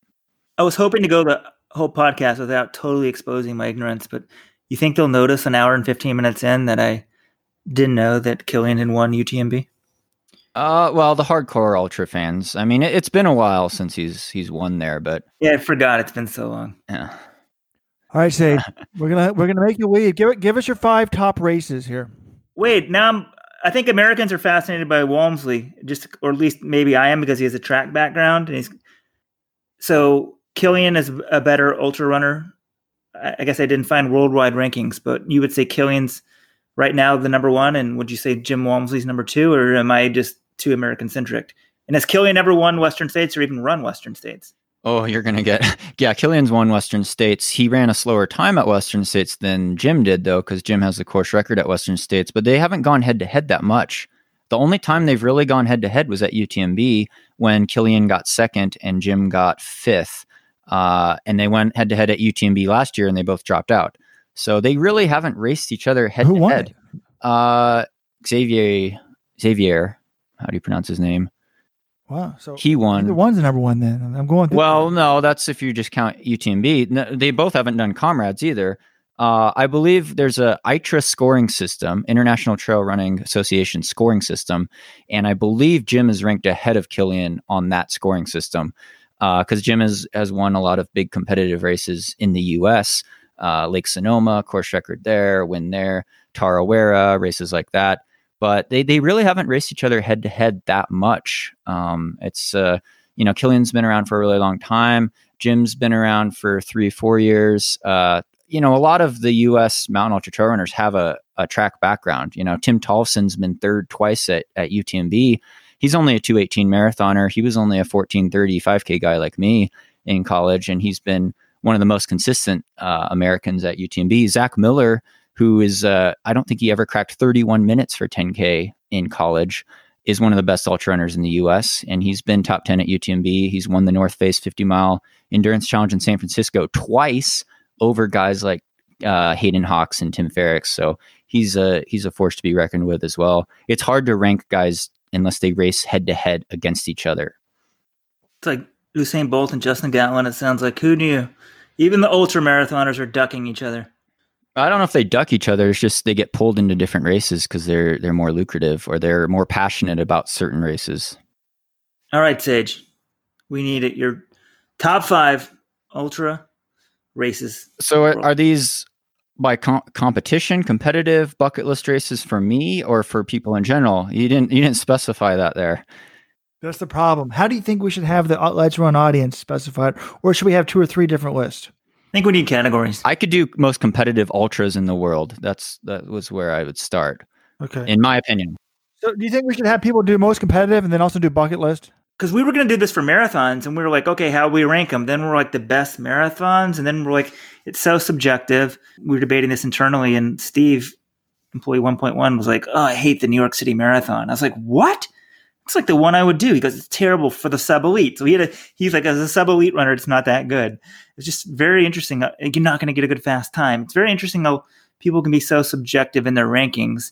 I was hoping to go the whole podcast without totally exposing my ignorance, but you think they'll notice an hour and 15 minutes in that I didn't know that Kilian had won UTMB? Uh, well, the hardcore ultra fans. I mean, it, it's been a while since he's he's won there, but Yeah, I forgot. It's been so long. yeah. All right, Sage. we're gonna we're gonna make you lead. Give it. Give us your five top races here. Wait, now I'm, I think Americans are fascinated by Walmsley, just or at least maybe I am because he has a track background and he's so Kilian is a better ultra runner. I, I guess I didn't find worldwide rankings, but you would say Kilian's right now the number one, and would you say Jim Walmsley's number two, or am I just too American centric? And has Kilian ever won Western States or even run Western States? Oh, you're gonna get yeah. Kilian's won Western States. He ran a slower time at Western States than Jim did, though, because Jim has the course record at Western States. But they haven't gone head to head that much. The only time they've really gone head to head was at UTMB when Kilian got second and Jim got fifth. Uh, and they went head to head at UTMB last year, and they both dropped out. So they really haven't raced each other head Who to won head. Uh, Xavier Xavier, how do you pronounce his name? Wow. So He won. the one's the number one. Then I'm going. through- Well, no, that's if you just count UTMB. No, they both haven't done comrades either. Uh, I believe there's a ITRA scoring system, International Trail Running Association scoring system, and I believe Jim is ranked ahead of Kilian on that scoring system because Jim has has won a lot of big competitive races in the U.S. Uh, Lake Sonoma, course record there, win there, Tarawera, races like that. But they they really haven't raced each other head to head that much. Um, it's uh, you know, Kilian's been around for a really long time. Jim's been around for three, four years. Uh, you know, a lot of the U.S. mountain ultra trail runners have a, a track background. You know, Tim Tollefson's been third twice at, at UTMB. He's only a 218 marathoner. He was only a 1430 5K guy like me in college, and he's been one of the most consistent uh, Americans at UTMB. Zach Miller, who is, uh, I don't think he ever cracked 31 minutes for 10K in college is one of the best ultra runners in the US, and he's been top 10 at UTMB. He's won the North Face 50 mile endurance challenge in San Francisco twice over guys like uh, Hayden Hawks and Tim Freriks. So he's a he's a force to be reckoned with as well. It's hard to rank guys unless they race head to head against each other. It's like Usain Bolt and Justin Gatlin. It sounds like who knew? Even the ultra marathoners are ducking each other. I don't know if they duck each other. It's just they get pulled into different races because they're they're more lucrative or they're more passionate about certain races. All right, Sage, we need it. Your top five ultra races. So are, are these by com- competition, competitive bucket list races for me or for people in general? You didn't you didn't specify that there. That's the problem. How do you think we should have the Let's Run audience specified, or should we have two or three different lists? I think we need categories. I could do most competitive ultras in the world. That's that was where I would start, Okay. in my opinion. so, do you think we should have people do most competitive and then also do bucket list? because we were going to do this for marathons and we were like, okay, how we rank them? Then we're like the best marathons. And then we're like, it's so subjective. We were debating this internally and Steve, employee 1.1 was like, oh, I hate the New York City marathon. I was like, what? It's like the one I would do. He goes, it's terrible for the sub elite. So he had a, he's like, as a sub elite runner, it's not that good. It's just very interesting. Uh, you're not going to get a good fast time. It's very interesting how people can be so subjective in their rankings.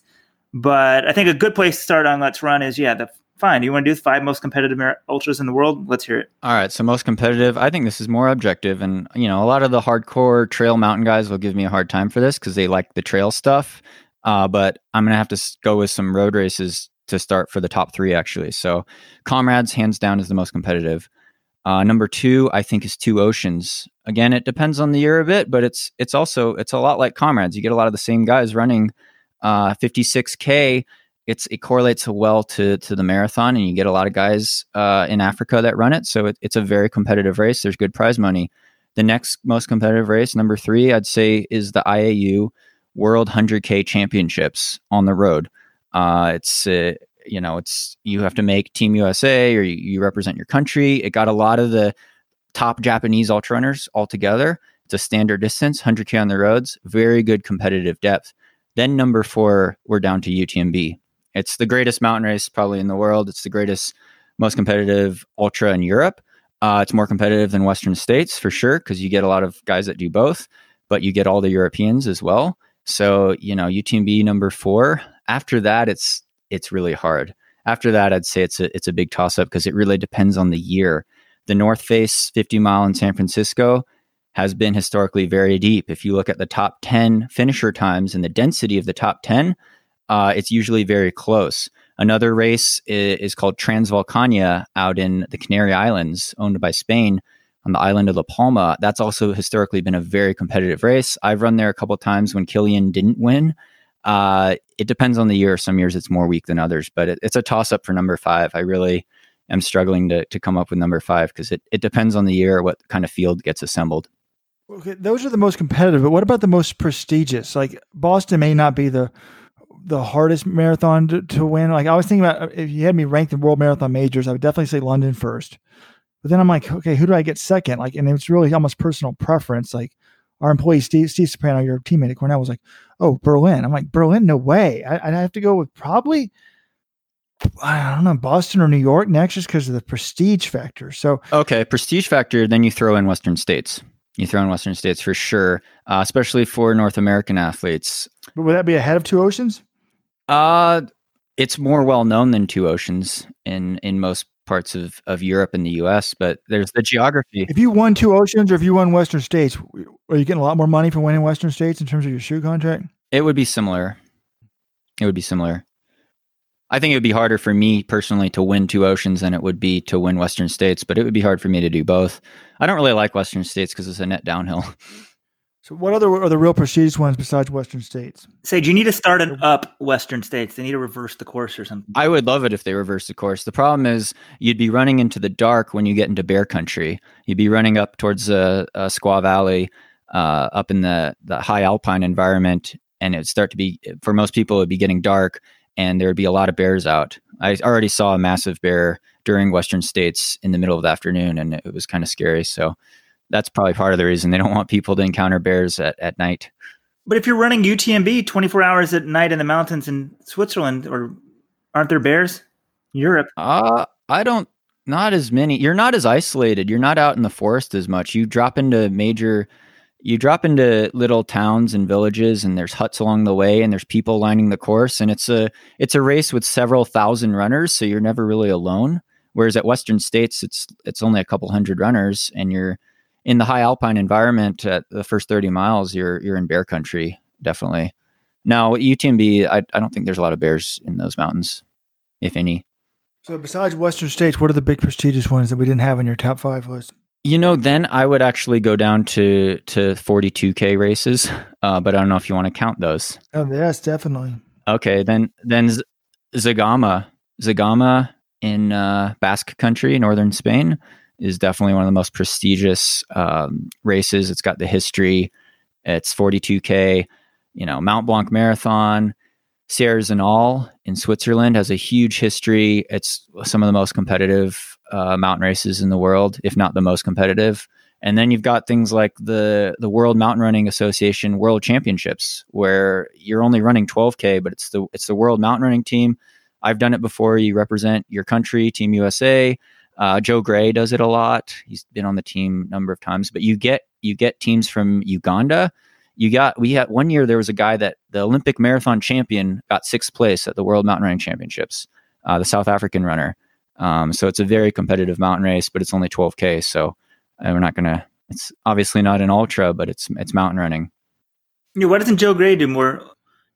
But I think a good place to start on Let's Run is, yeah, the fine. You want to do the five most competitive ultras in the world? Let's hear it. All right. So most competitive. I think this is more objective, and you know, a lot of the hardcore trail mountain guys will give me a hard time for this because they like the trail stuff. Uh, but I'm gonna have to go with some road races to start for the top three actually. So comrades, hands down, is the most competitive. Uh, number two, I think, is Two Oceans. Again, it depends on the year a bit, but it's it's also it's a lot like comrades. You get a lot of the same guys running uh, 56k it's it correlates well to to the marathon, and you get a lot of guys uh, in Africa that run it. So it, it's a very competitive race. There's good prize money. The next most competitive race, number three, I'd say, is the IAU World 100K Championships on the road. Uh, it's uh, you know it's you have to make Team USA or you, you represent your country. It got a lot of the top Japanese ultra runners all together. It's a standard distance, 100K on the roads, very good competitive depth. Then number four, we're down to UTMB. It's the greatest mountain race probably in the world. It's the greatest, most competitive ultra in Europe. Uh, it's more competitive than Western states for sure because you get a lot of guys that do both, but you get all the Europeans as well. So you know UTMB number four. After that, it's it's really hard. After that, I'd say it's a it's a big toss up because it really depends on the year. The North Face 50 mile in San Francisco has been historically very deep. If you look at the top 10 finisher times and the density of the top 10, uh, it's usually very close. Another race is, is, called Transvolcania out in the Canary Islands, owned by Spain on the island of La Palma. That's also historically been a very competitive race. I've run there a couple times when Kilian didn't win. Uh, it depends on the year. Some years it's more weak than others, but it, it's a toss up for number five. I really am struggling to, to come up with number five because it, it depends on the year what kind of field gets assembled. Okay, those are the most competitive, but what about the most prestigious? Like Boston may not be the the hardest marathon to, to win. Like I was thinking about if you had me rank the world marathon majors, I would definitely say London first. But then I'm like, okay, who do I get second? Like, and it's really almost personal preference. Like our employee Steve Steve Soprano, your teammate at Cornell, was like, "Oh, Berlin." I'm like, Berlin? No way. I, would have to go with probably, I don't know, Boston or New York next, just because of the prestige factor. So okay, prestige factor. Then you throw in Western states. You throw in Western states for sure, uh, especially for North American athletes. But would that be ahead of Two Oceans? Uh it's more well known than Two Oceans in in most parts of, of Europe and the US, but there's the geography. If you won Two Oceans or if you won Western States, are you getting a lot more money for winning Western States in terms of your shoe contract? It would be similar. It would be similar. I think it would be harder for me personally to win Two Oceans than it would be to win Western States, but it would be hard for me to do both. I don't really like Western States because it's a net downhill. So, what other are the real prestigious ones besides Western states? Say, do you need to start an up Western states? They need to reverse the course or something. I would love it if they reverse the course. The problem is you'd be running into the dark when you get into bear country. You'd be running up towards uh, uh, Squaw Valley, uh, up in the the high alpine environment, and it'd start to be for most people it'd be getting dark, and there would be a lot of bears out. I already saw a massive bear during Western states in the middle of the afternoon, and it was kind of scary. So that's probably part of the reason they don't want people to encounter bears at, at night. But if you're running UTMB 24 hours at night in the mountains in Switzerland, or aren't there bears? Europe? Uh, I don't. Not as many. You're not as isolated. You're not out in the forest as much. You drop into major. You drop into little towns and villages, and there's huts along the way, and there's people lining the course, and it's a it's a race with several thousand runners, so you're never really alone. Whereas at Western states, it's it's only a couple hundred runners, and you're in the high alpine environment at the first 30 miles you're you're in bear country definitely. Now utmb I, I don't think there's a lot of bears in those mountains if any. So besides western states what are the big prestigious ones that we didn't have on your top five list? You know then i would actually go down to to 42k races uh, but i don't know if you want to count those. Oh yes definitely. Okay then then Z- Zagama, Zegama in uh, basque country northern spain is definitely one of the most prestigious um, races. It's got the history. It's 42k, you know, Mount Blanc Marathon. Sierre in Switzerland has a huge history. It's some of the most competitive uh, mountain races in the world, if not the most competitive. And then you've got things like the the World Mountain Running Association World Championships, where you're only running 12k, but it's the it's the World Mountain Running Team. I've done it before. You represent your country, Team USA. Uh, Joe Gray does it a lot. He's been on the team a number of times. But you get you get teams from Uganda. You got we had one year there was a guy that the Olympic marathon champion got sixth place at the World Mountain Running Championships, uh, the South African runner. Um, so it's a very competitive mountain race, but it's only 12k. So uh, we're not gonna. It's obviously not an ultra, but it's it's mountain running. Yeah, why doesn't Joe Gray do more?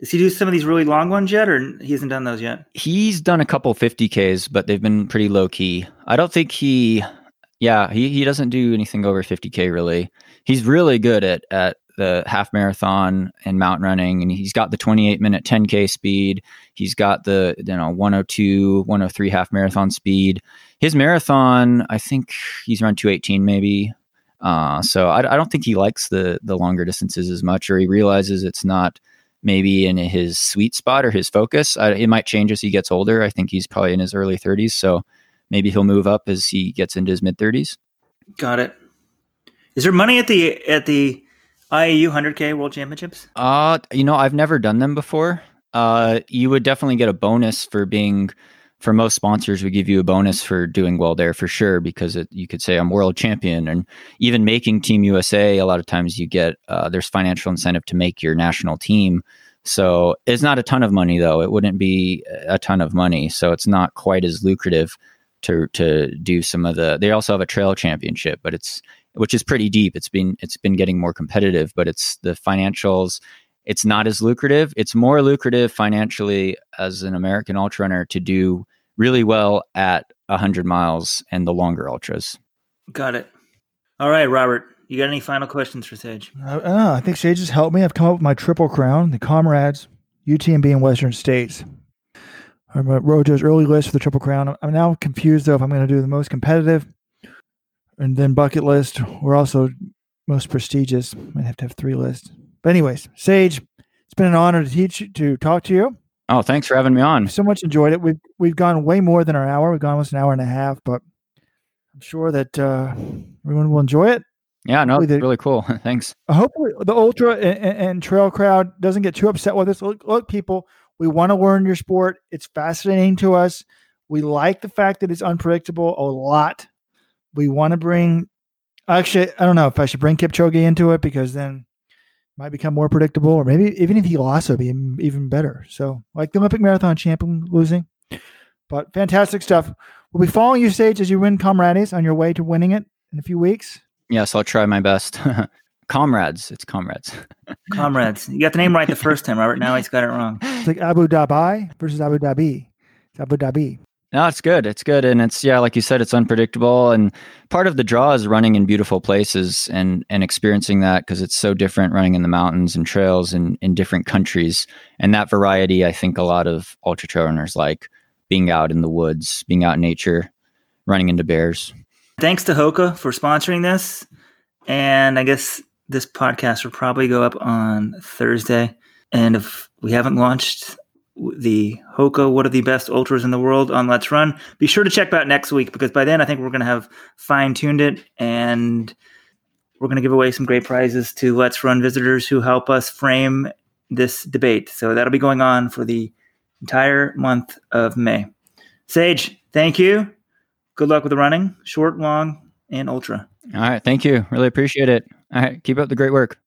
Does he do some of these really long ones yet, or he hasn't done those yet? He's done a couple 50ks, but they've been pretty low key. I don't think he. Yeah, he, he doesn't do anything over 50k really. He's really good at at the half marathon and mountain running and he's got the 28 minute 10k speed he's got the you know 102 103 half marathon speed his marathon i think he's run 218 maybe uh, so I, I, don't think he likes the the longer distances as much or he realizes it's not maybe in his sweet spot or his focus I, it might change as he gets older i think he's probably in his early 30s so maybe he'll move up as he gets into his mid 30s got it is there money at the at the IAU 100K World Championships? Uh, you know, I've never done them before. Uh, you would definitely get a bonus for being, for most sponsors, we give you a bonus for doing well there for sure because it, you could say I'm world champion and even making Team USA. A lot of times you get uh, there's financial incentive to make your national team. So it's not a ton of money though. It wouldn't be a ton of money, so it's not quite as lucrative to to do some of the. They also have a trail championship, but it's which is pretty deep. It's been it's been getting more competitive, but it's the financials. It's not as lucrative. It's more lucrative financially as an American ultra runner to do really well at 100 miles and the longer ultras. Got it. All right, Robert. You got any final questions for Sage? Uh, uh, I think Sage has helped me. I've come up with my triple crown: the Comrades, UTMB, and Western States. I wrote Joe's early list for the triple crown. I'm now confused though if I'm going to do the most competitive and then bucket list. We're also most prestigious. Might have to have three lists. But anyways, Sage, it's been an honor to teach to talk to you. Oh, thanks for having me on. So much enjoyed it. We've we've gone way more than our hour. We've gone almost an hour and a half, but I'm sure that uh, everyone will enjoy it. Yeah, no, it's really cool. thanks. Hopefully, the ultra and, and, trail crowd doesn't get too upset with us. Look, look, people, we want to learn your sport. It's fascinating to us. We like the fact that it's unpredictable a lot we want to bring. Actually, I don't know if I should bring Kipchoge into it because then might become more predictable, or maybe even if he lost, it'd be even better. So, like the Olympic marathon champion losing, but fantastic stuff. We'll be following your stage as you win Comrades on your way to winning it in a few weeks. Yes, I'll try my best. comrades, it's comrades. comrades, you got the name right the first time, Robert. Now he's got it wrong. It's like Abu Dhabi versus Abu Dhabi. It's Abu Dhabi. No, it's good. It's good. And it's, yeah, like you said, it's unpredictable. And part of the draw is running in beautiful places and, and experiencing that because it's so different running in the mountains and trails and in different countries. And that variety, I think a lot of ultra trail runners like being out in the woods, being out in nature, running into bears. Thanks to Hoka for sponsoring this. And I guess this podcast will probably go up on Thursday. And if we haven't launched the Hoka, what are the best ultras in the world on Let's Run. Be sure to check out next week because by then I think we're going to have fine tuned it and we're going to give away some great prizes to Let's Run visitors who help us frame this debate. So that'll be going on for the entire month of May. Sage, thank you. Good luck with the running, short, long, and ultra. All right. Thank you. Really appreciate it. All right. Keep up the great work.